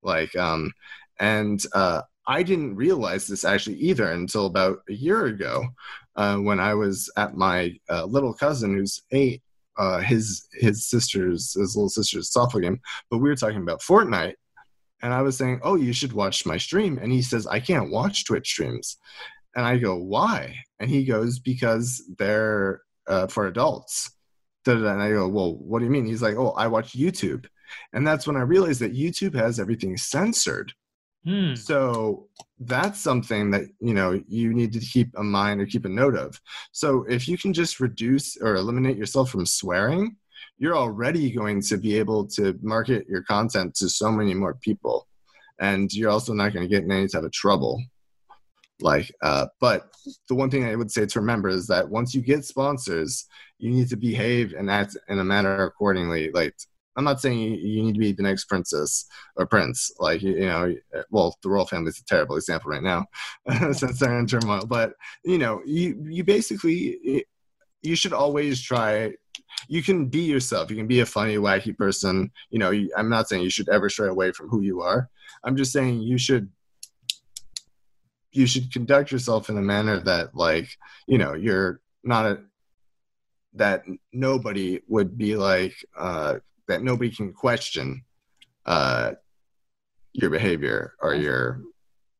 Speaker 2: Like um and uh I didn't realize this actually either until about a year ago uh, when I was at my uh, little cousin who's eight. Uh, his his sister's his little sister's softball game, but we were talking about Fortnite, and I was saying, "Oh, you should watch my stream," and he says, "I can't watch Twitch streams," and I go, "Why?" And he goes, "Because they're uh, for adults." And I go, "Well, what do you mean?" He's like, "Oh, I watch YouTube," and that's when I realized that YouTube has everything censored
Speaker 1: Hmm.
Speaker 2: So that's something that you know you need to keep in mind or keep a note of. So if you can just reduce or eliminate yourself from swearing, you're already going to be able to market your content to so many more people, and you're also not going to get in any type of trouble. Like, uh, but the one thing I would say to remember is that once you get sponsors, you need to behave and act in a manner accordingly. Like I'm not saying you, need to be the next princess or prince. Like you, you know, well, the royal family is a terrible example right now since they're in turmoil. But you know, you you basically you should always try. You can be yourself. You can be a funny, wacky person. You know, I'm not saying you should ever stray away from who you are. I'm just saying you should you should conduct yourself in a manner that like you know you're not a that nobody would be like uh that nobody can question uh your behavior or your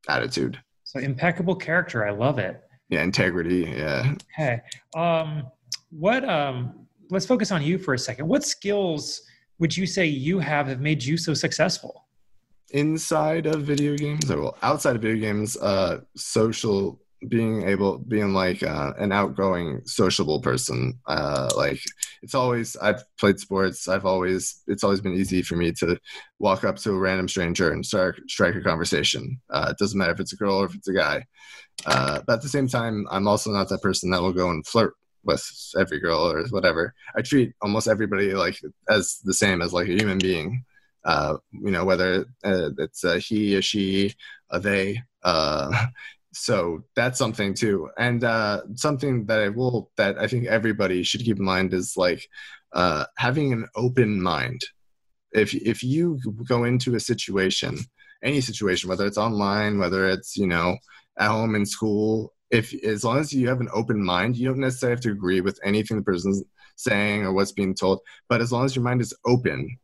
Speaker 2: attitude.
Speaker 1: So impeccable character. I love it.
Speaker 2: Yeah integrity. Yeah.
Speaker 1: Okay. Um what um let's focus on you for a second. What skills would you say you have have made you so successful?
Speaker 2: Inside of video games or well, outside of video games uh social being able being like uh, an outgoing sociable person. Uh like it's always i've played sports. I've always it's always been easy for me to walk up to a random stranger and start strike a conversation. Uh it doesn't matter if it's a girl or if it's a guy. Uh but at the same time i'm also not that person that will go and flirt with every girl or whatever. I treat almost everybody like as the same as like a human being. Uh, you know, whether uh, it's a he, a she, a they. So that's something too, and uh, something that I will that I think everybody should keep in mind is like uh, having an open mind. If if you go into a situation, any situation, whether it's online, whether it's you know at home in school, if as long as you have an open mind, you don't necessarily have to agree with anything the person's saying or what's being told, but as long as your mind is open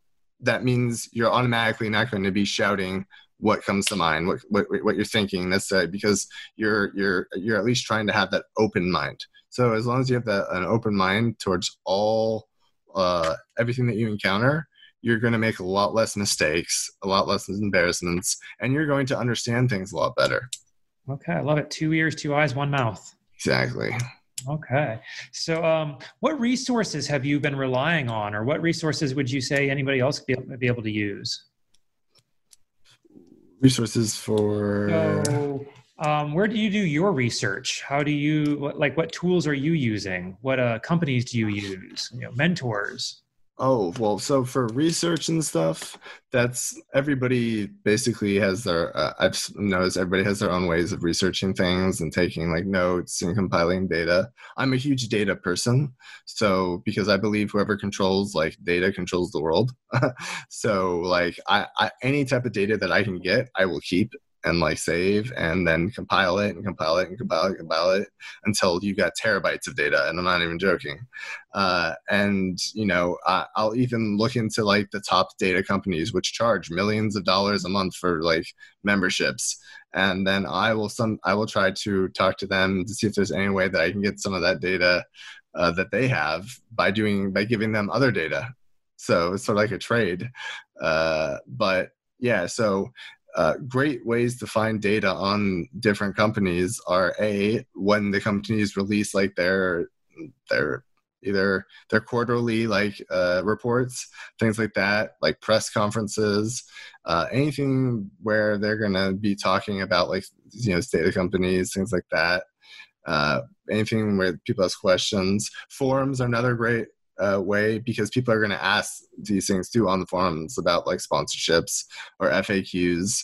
Speaker 2: that means you're automatically not going to be shouting what comes to mind, what what, what you're thinking necessarily, because you're you're you're at least trying to have that open mind. So as long as you have that an open mind towards all uh, everything that you encounter, you're going to make a lot less mistakes, a lot less embarrassments, and you're going to understand things a lot better.
Speaker 1: Okay, I love it. Two ears, two eyes, one mouth.
Speaker 2: Exactly.
Speaker 1: Okay. So, um, what resources have you been relying on, or what resources would you say anybody else be, be able to use?
Speaker 2: Resources for.
Speaker 1: So, um, where do you do your research? How do you like? What tools are you using? What uh, companies do you use? You know, mentors.
Speaker 2: Oh, well, so for research and stuff, that's everybody basically has their, uh, I've noticed everybody has their own ways of researching things and taking like notes and compiling data. I'm a huge data person. So, because I believe whoever controls like data controls the world. so, like, I, I, any type of data that I can get, I will keep and like save and then compile it and compile it and compile it and compile it until you got terabytes of data and i'm not even joking. Uh, and you know I, i'll even look into like the top data companies which charge millions of dollars a month for like memberships. And then i will some i will try to talk to them to see if there's any way that i can get some of that data uh, that they have by doing by giving them other data. So it's sort of like a trade. Uh, but yeah so uh, great ways to find data on different companies are a when the companies release like their their either their quarterly like uh, reports things like that like press conferences uh, anything where they're going to be talking about like you know state of companies things like that uh, anything where people ask questions. Forums are another great uh, way because people are going to ask these things too on the forums about like sponsorships or FAQs.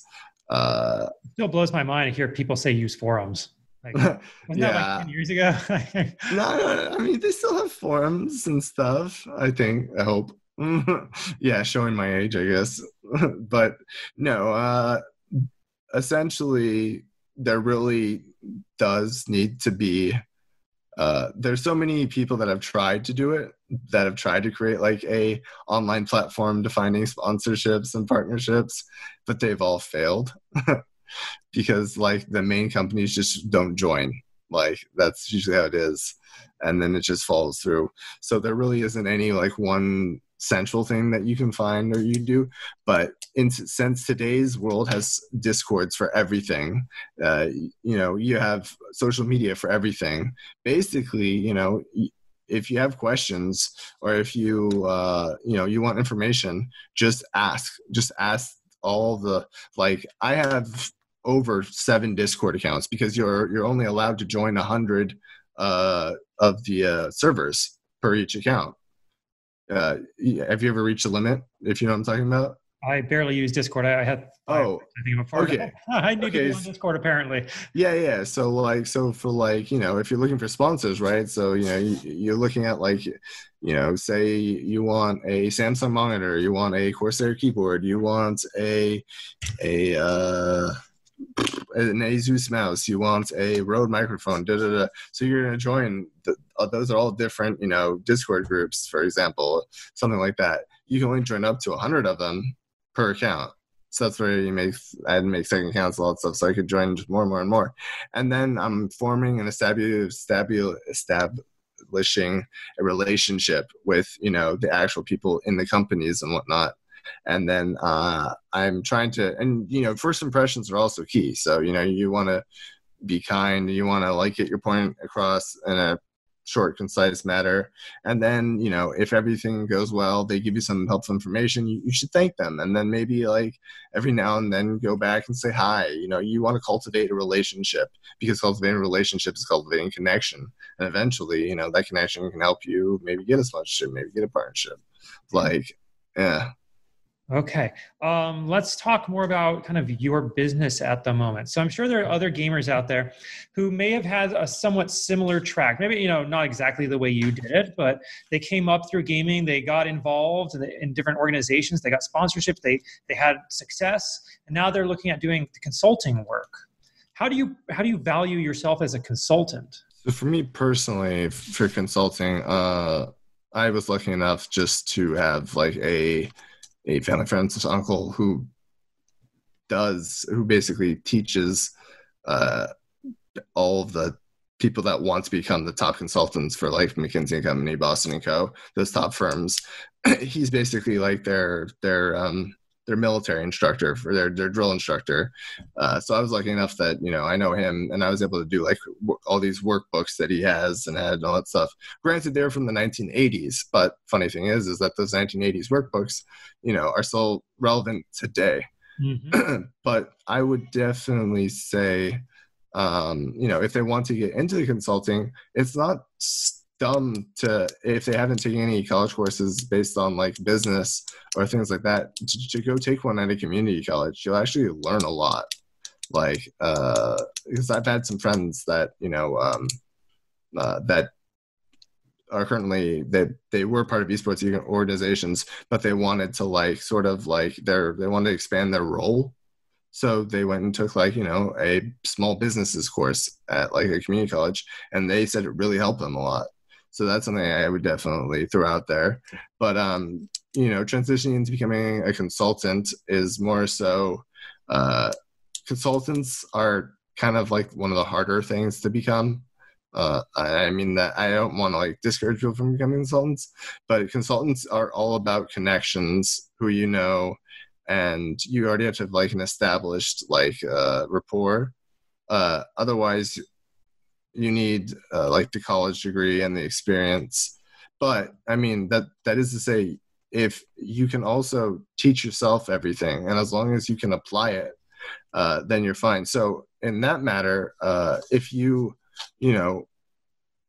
Speaker 2: Uh,
Speaker 1: Still blows my mind to hear people say use forums. Like, wasn't yeah. that like 10 years ago?
Speaker 2: no, no, I mean, they still have forums and stuff, I think, I hope. yeah, showing my age, I guess. but no, uh, essentially, there really does need to be uh, there's so many people that have tried to do it that have tried to create like a online platform defining sponsorships and partnerships but they've all failed. Because like the main companies just don't join. Like that's usually how it is. And then it just falls through. So there really isn't any like one central thing that you can find or you do. But in, since today's world has discords for everything uh, you know you have social media for everything. Basically you know if you have questions or if you uh, you know you want information just ask just ask all the like i have over seven discord accounts because you're you're only allowed to join a hundred uh, of the uh, servers per each account uh, have you ever reached a limit? If you know what I'm talking about.
Speaker 1: I barely use Discord. I, had.
Speaker 2: Oh,
Speaker 1: I okay. I need okay. to be on Discord apparently.
Speaker 2: Yeah, yeah. So like, so for like, you know, if you're looking for sponsors, right? So you know, you, are looking at like, you know, say you want a Samsung monitor, you want a Corsair keyboard, you want a a uh, an asus mouse you want a rode microphone da, da, da. so you're going to join the, uh, those are all different you know discord groups for example something like that you can only join up to 100 of them per account so that's where you make I had to make second accounts, a lot of stuff, so I could join more and more and more. And then I'm forming and establishing a relationship with you know the actual people in the companies and whatnot. And then uh, I'm trying to, and you know, first impressions are also key. So you know, you want to be kind, you want to like get your point across in a short, concise matter. And then, you know, if everything goes well, they give you some helpful information, you, you, should thank them. And then maybe like every now and then go back and say hi. You know, you want to cultivate a relationship because cultivating relationships relationship is cultivating connection. And eventually, you know, that connection can help you maybe get a sponsorship, maybe get a partnership. Like, yeah.
Speaker 1: Okay. Um, let's talk more about kind of your business at the moment. So I'm sure there are other gamers out there who may have had a somewhat similar track. Maybe, you know, not exactly the way you did it, but they came up through gaming, they got involved in, in different organizations, they got sponsorships, they they had success, and now they're looking at doing the consulting work. How do you how do you value yourself as a consultant?
Speaker 2: So for me personally, for consulting, uh I was lucky enough just to have like a a family friend's uncle who does who basically teaches uh, all of the people that want to become the top consultants for like McKinsey and Company, Boston and Co. Those top firms. He's basically like their their um, their military instructor for their their drill instructor. Uh, so I was lucky enough that you know I know him, and I was able to do like w- all these workbooks that he has and had and all that stuff. Granted, they're from the 1980s, but funny thing is, is that those 1980s workbooks, you know, are still relevant today. Mm-hmm. but I would definitely say, um, you know, if they want to get into the consulting, it's not. St- dumb to if they haven't taken any college courses based on like business or things like that to, to go take one at a community college you'll actually learn a lot. Like uh because i've had some friends that you know um uh, that are currently they they were part of esports organizations but they wanted to like sort of like their they wanted to expand their role. So they went and took like you know a small businesses course at like a community college and they said it really helped them a lot so that's something I would definitely throw out there. But um, you know, transitioning into becoming a consultant is more so. Uh, consultants are kind of like one of the harder things to become. Uh, I mean that I don't want to like discourage people from becoming consultants, but consultants are all about connections, who you know, and you already have to have like an established like uh, rapport. Uh, otherwise, you need uh, like the college degree and the experience. But i mean that that is to say if you can also teach yourself everything and as long as you can apply it uh, then you're fine. So in that matter uh, if you you know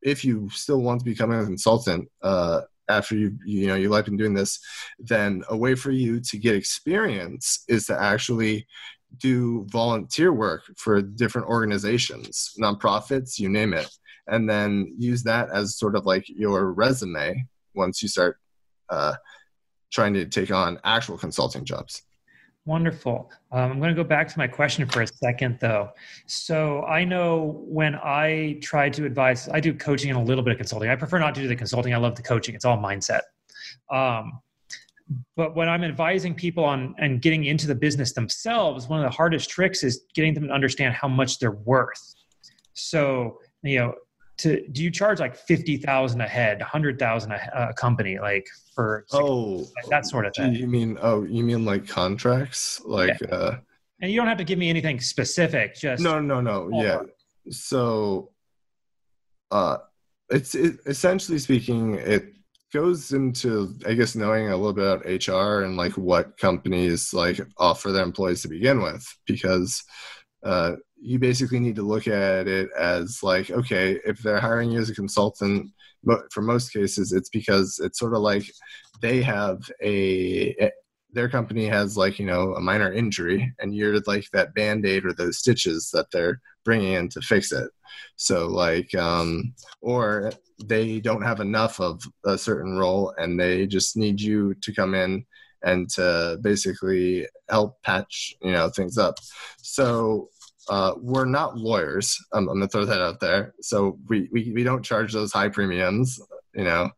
Speaker 2: if you still want to become a consultant uh, after you you know you like been doing this then a way for you to get experience is to actually do volunteer work for different organizations, nonprofits, you name it, and then use that as sort of like your resume once you start uh, trying to take on actual consulting jobs.
Speaker 1: Wonderful. Um, I'm going to go back to my question for a second, though. So I know when I try to advise, I do coaching and a little bit of consulting. I prefer not to do the consulting. I love the coaching. It's all mindset. Um, but when i'm advising people on and getting into the business themselves one of the hardest tricks is getting them to understand how much they're worth. So you know to do you charge like 50,000 a head 100,000 a company like for
Speaker 2: oh.
Speaker 1: like that sort of thing?
Speaker 2: You mean oh you mean like contracts? Like yeah. uh
Speaker 1: and you don't have to give me anything specific just
Speaker 2: no no no. yeah. So uh it's it, essentially speaking it goes into i guess knowing a little bit about hr and like what companies like offer their employees to begin with because uh, you basically need to look at it as like okay if they're hiring you as a consultant but for most cases it's because it's sort of like they have a their company has like you know a minor injury and you're like that band-aid or those stitches that they're bringing in to fix it so like um or they don't have enough of a certain role and they just need you to come in and to basically help patch you know things up so uh, we're not lawyers. I'm, I'm, gonna throw that out there. So we, we, we don't charge those high premiums, you know.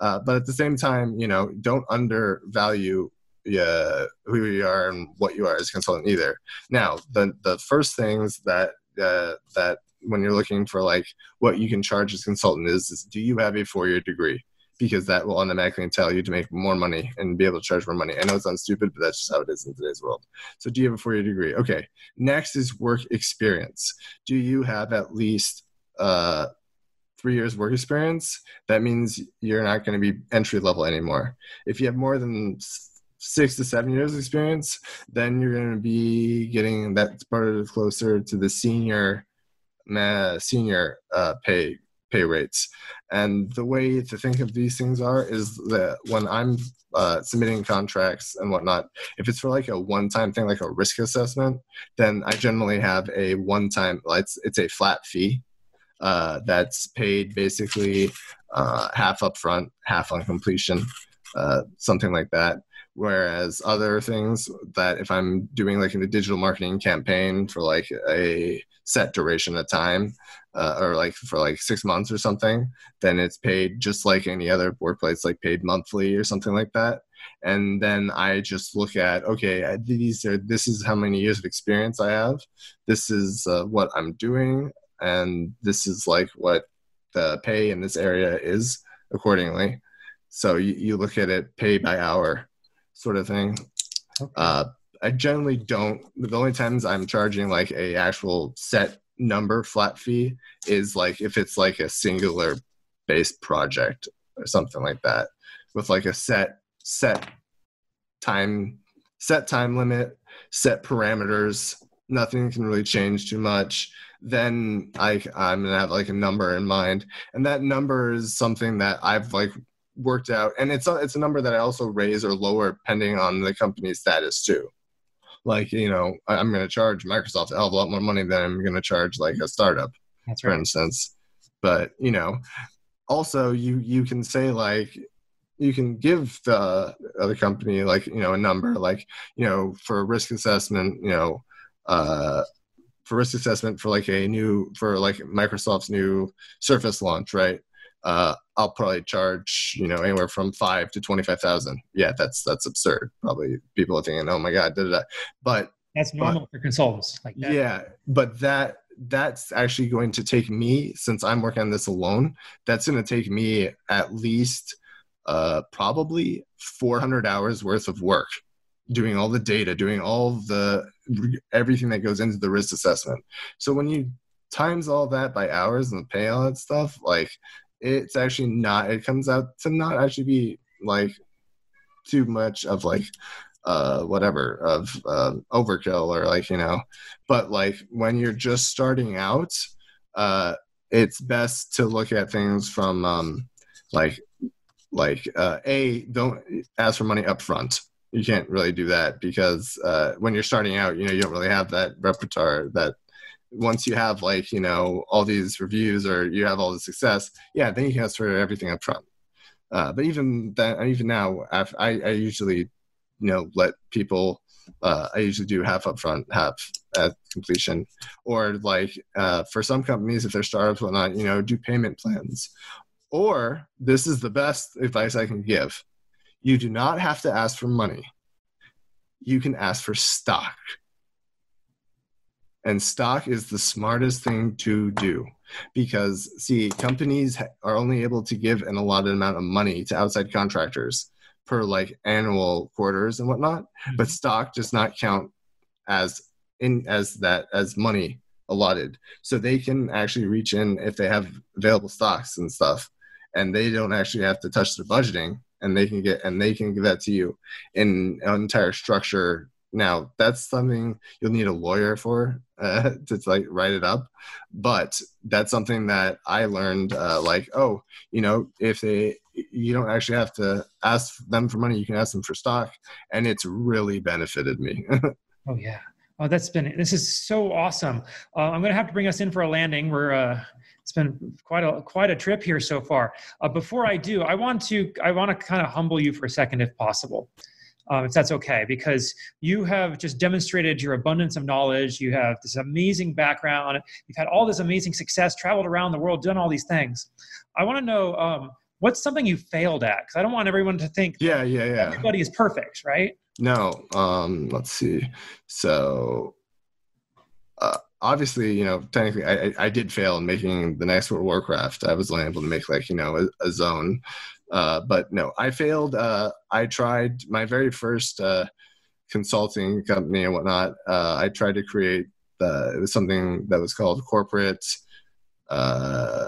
Speaker 2: Uh, but at the same time, you know, don't undervalue uh, who you are and what you are as a consultant either. Now, the the first things that uh, that when you're looking for like what you can charge as consultant is, is do you have a four year degree? because that will automatically tell you to make more money and be able to charge more money. I know it sounds stupid, but that's just how it is in today's world. So, do you have a four year degree? Okay. Next is work experience. Do you have at least uh, three years work experience? That means you're not going to be entry level anymore. If you have more than six to seven years experience, then you're going to be getting that part of closer to the senior uh, senior uh, pay pay rates. And the way to think of these things are is that when I'm uh, submitting contracts and whatnot, if it's for like a one-time thing, like a risk assessment, then I generally have a one-time. It's it's a flat fee uh, that's paid basically uh, half upfront, half on completion, uh, something like that. Whereas other things that if I'm doing like a digital marketing campaign for like a set duration of time, uh, or like for like six months or something, then it's paid just like any other workplace, like paid monthly or something like that. And then I just look at okay, these are this is how many years of experience I have. This is uh, what I'm doing, and this is like what the pay in this area is accordingly. So you, you look at it pay by hour sort of thing. Okay. Uh, I generally don't. The only times I'm charging like a actual set number flat fee is like if it's like a singular based project or something like that with like a set set time set time limit set parameters nothing can really change too much then I, i'm gonna have like a number in mind and that number is something that i've like worked out. And it's a, it's a number that i also raise or lower depending on the company's status too. Like you know i'm going to charge microsoft a hell of a lot more money than i'm going to charge like a startup
Speaker 1: That's right.
Speaker 2: for instance. But you know also you you can say like you can give the other company like you know a number like you know for risk assessment you know uh for risk assessment for like a new for like microsoft's new surface launch right uh, I'll probably charge you know anywhere from five to twenty five thousand. Yeah, that's that's absurd. Probably people are thinking, oh my god, da, da, da. but
Speaker 1: that's normal but, for consultants. Like that.
Speaker 2: yeah, but that that's actually going to take me since I'm working on this alone. That's going to take me at least uh, probably 400 hours worth of work doing all the data, doing all the everything that goes into the risk assessment. So when you times all that by hours and pay all that stuff, like it's actually not it comes out to not actually be like too much of like uh whatever of uh, overkill or like you know. But like when you're just starting out uh it's best to look at things from um like like uh a don't ask for money up front you can't really do that because uh when you're starting out you know you don't really have that repertoire that once you have like you know all these reviews or you have all the success yeah then you can ask for everything up front uh, but even then even now I, I usually you know let people uh, i usually do half up front half at completion. Or like uh, for some companies if they're startups whatnot you know do payment plans. Or this is the best advice i can give. You do not have to ask for money. You can ask for stock and stock is the smartest thing to do because see companies are only able to give an allotted amount of money to outside contractors per like annual quarters and whatnot mm-hmm. but stock does not count as in as that as money allotted so they can actually reach in if they have available stocks and stuff and they don't actually have to touch their budgeting and they can get and they can give that to you in an entire structure now that's something you'll need a lawyer for uh, to like write it up, but that's something that I learned. Uh, like, oh, you know, if they you don't actually have to ask them for money, you can ask them for stock, and it's really benefited me.
Speaker 1: oh yeah. Oh, that's been this is so awesome. Uh, I'm to have to bring us in for a landing. We're uh, it's been quite a quite a trip here so far. Uh, before I do, I want to I want to kind of humble you for a second, if possible. Um, if that's okay, because you have just demonstrated your abundance of knowledge. You have this amazing background. You've had all this amazing success, traveled around the world, done all these things. I want to know um, what's something you failed at because I don't want everyone to think
Speaker 2: yeah, yeah, yeah.
Speaker 1: Everybody is perfect, right?
Speaker 2: No. Um, let's see. So. Uh, obviously, you know, technically, I, I did fail in making the next World Warcraft. I was only able to make like you know a, a zone, uh, but no, I failed. Uh, I tried my very first uh, consulting company and whatnot. Uh, I tried to create the, it was something that was called corporate. Uh,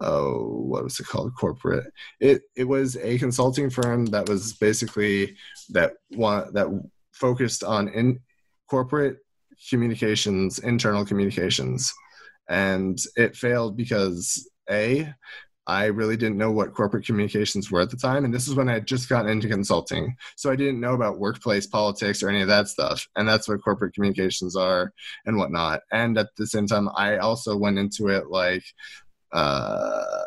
Speaker 2: oh, what was it called? Corporate. It it was a consulting firm that was basically that one that focused on in corporate communications, internal communications, and it failed because a I really didn't know what corporate communications were at the time. And this is when I had just gotten into consulting. So I didn't know about workplace politics or any of that stuff. And that's what corporate communications are and whatnot. And at the same time, I also went into it like uh,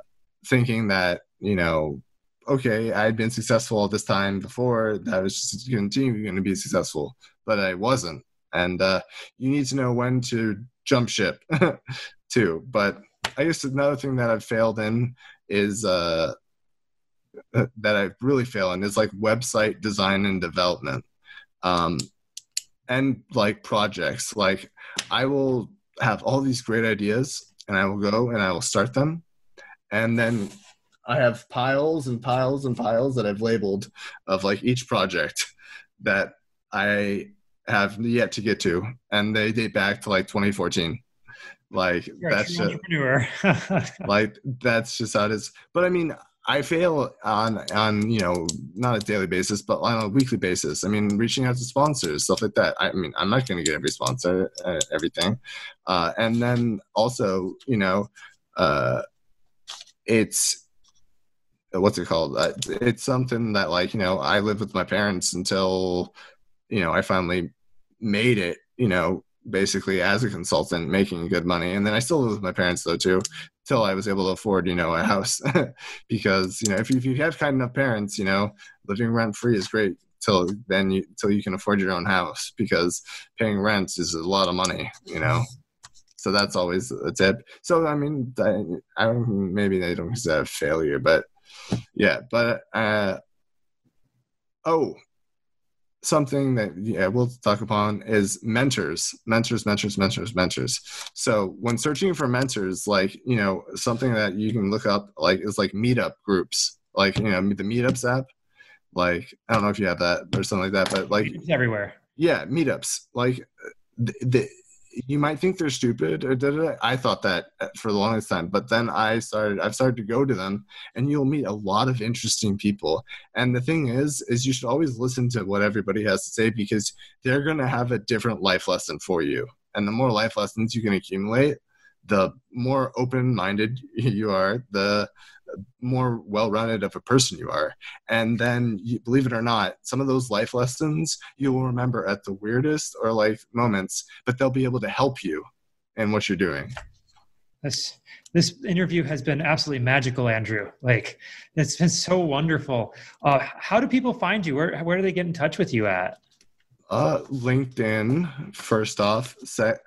Speaker 2: thinking that, you know, okay, I had been successful all this time before, that was just continuing going to be successful, but I wasn't. And uh, you need to know when to jump ship too. But I guess another thing that I've failed in is uh, that I really fail in is like website design and development, um, and like projects. Like I will have all these great ideas, and I will go and I will start them, and then I have piles and piles and piles that I've labeled of like each project that I have yet to get to, and they date back to like 2014 like You're that's just like that's just how it is. But I mean, I fail on on you know not a daily basis, but on a weekly basis. I mean, reaching out to sponsors, stuff like that. I mean, I'm not going to get every sponsor, uh, everything, uh, and then also you know, uh, it's what's it called? Uh, it's something that like you know I lived with my parents until you know I finally made it. You know, basically as a consultant making good money. And then i still live with my parents though too till i was able to afford you know a house. Because you know if you, if you have kind enough parents you know living rent free is great till then you till you can afford your own house because paying rent is a lot of money you know. So that's always a tip. So i mean i, I don't maybe they don't consider failure but yeah but uh oh something that yeah we'll talk upon is mentors mentors mentors mentors mentors. So when searching for mentors like you know something that you can look up like is like meetup groups like you know the meetups app like i don't know if you have that or something like that but like
Speaker 1: it's everywhere.
Speaker 2: Yeah meetups like the, the you might think they're stupid or da, da, da. I thought that uh, for the longest time, but then I started I've started to go to them and you'll meet a lot of interesting people. And the thing is is you should always listen to what everybody has to say because they're going to have a different life lesson for you. And the more life lessons you can accumulate, the more open-minded you are, the more well-rounded of a person you are. And then you, believe it or not some of those life lessons you will remember at the weirdest or life moments but they'll be able to help you in what you're doing.
Speaker 1: This this interview has been absolutely magical andrew. Like it's been so wonderful. Uh, how do people find you? Where, where do they get in touch with you at?
Speaker 2: Uh linkedin first off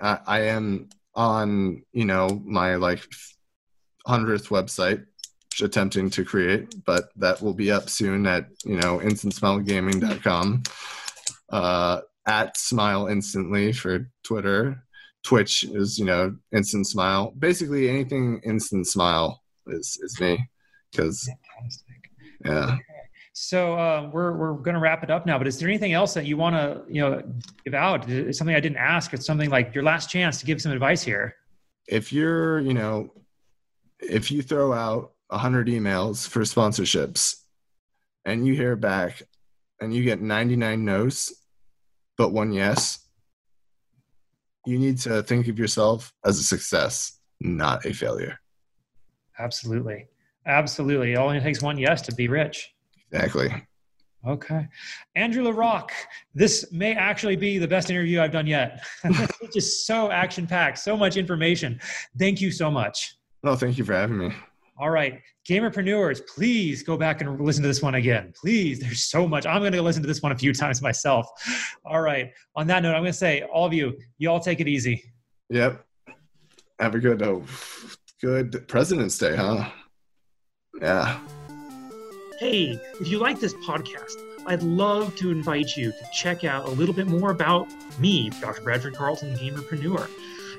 Speaker 2: I, I am on you know my like 100th website attempting to create, but that will be up soon at you know instantsmilegaming.com. Uh, at Smile Instantly for Twitter. Twitch is you know Instant Smile. Basically anything Instant Smile is is me because yeah.
Speaker 1: So uh, we're we're going to wrap it up now. But is there anything else that you want to you know give out? It's something I didn't ask. It's something like your last chance to give some advice here.
Speaker 2: If you're you know if you throw out 100 emails for sponsorships and you hear back and you get 99 no's but one yes you need to think of yourself as a success not a failure
Speaker 1: absolutely absolutely it only takes one yes to be rich
Speaker 2: exactly
Speaker 1: okay andrew LaRock this may actually be the best interview i've done yet it's just so action packed so much information thank you so much
Speaker 2: no thank you for having me
Speaker 3: All right, gamerpreneurs, please go back and listen to this one again. Please, there's so much. I'm going to listen to this one a few times myself. All right. On that note, I'm going to say, all of you, you all take it easy.
Speaker 2: Yep. Have a good, oh, good President's Day, huh? Yeah.
Speaker 1: Hey, if you like this podcast, I'd love to invite you to check out a little bit more about me, Dr. Bradford Carlton, Gamerpreneur.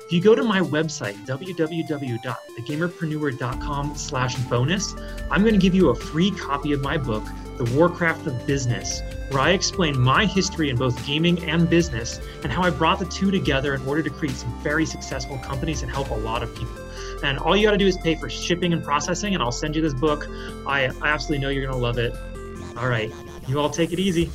Speaker 1: If you go to my website, www.thegamerpreneur.com slash bonus, I'm going to give you a free copy of my book, The Warcraft of Business, where I explain my history in both gaming and business and how I brought the two together in order to create some very successful companies and help a lot of people. And all you got to do is pay for shipping and processing, and I'll send you this book. I, I absolutely know you're going to love it. All right, you all take it easy.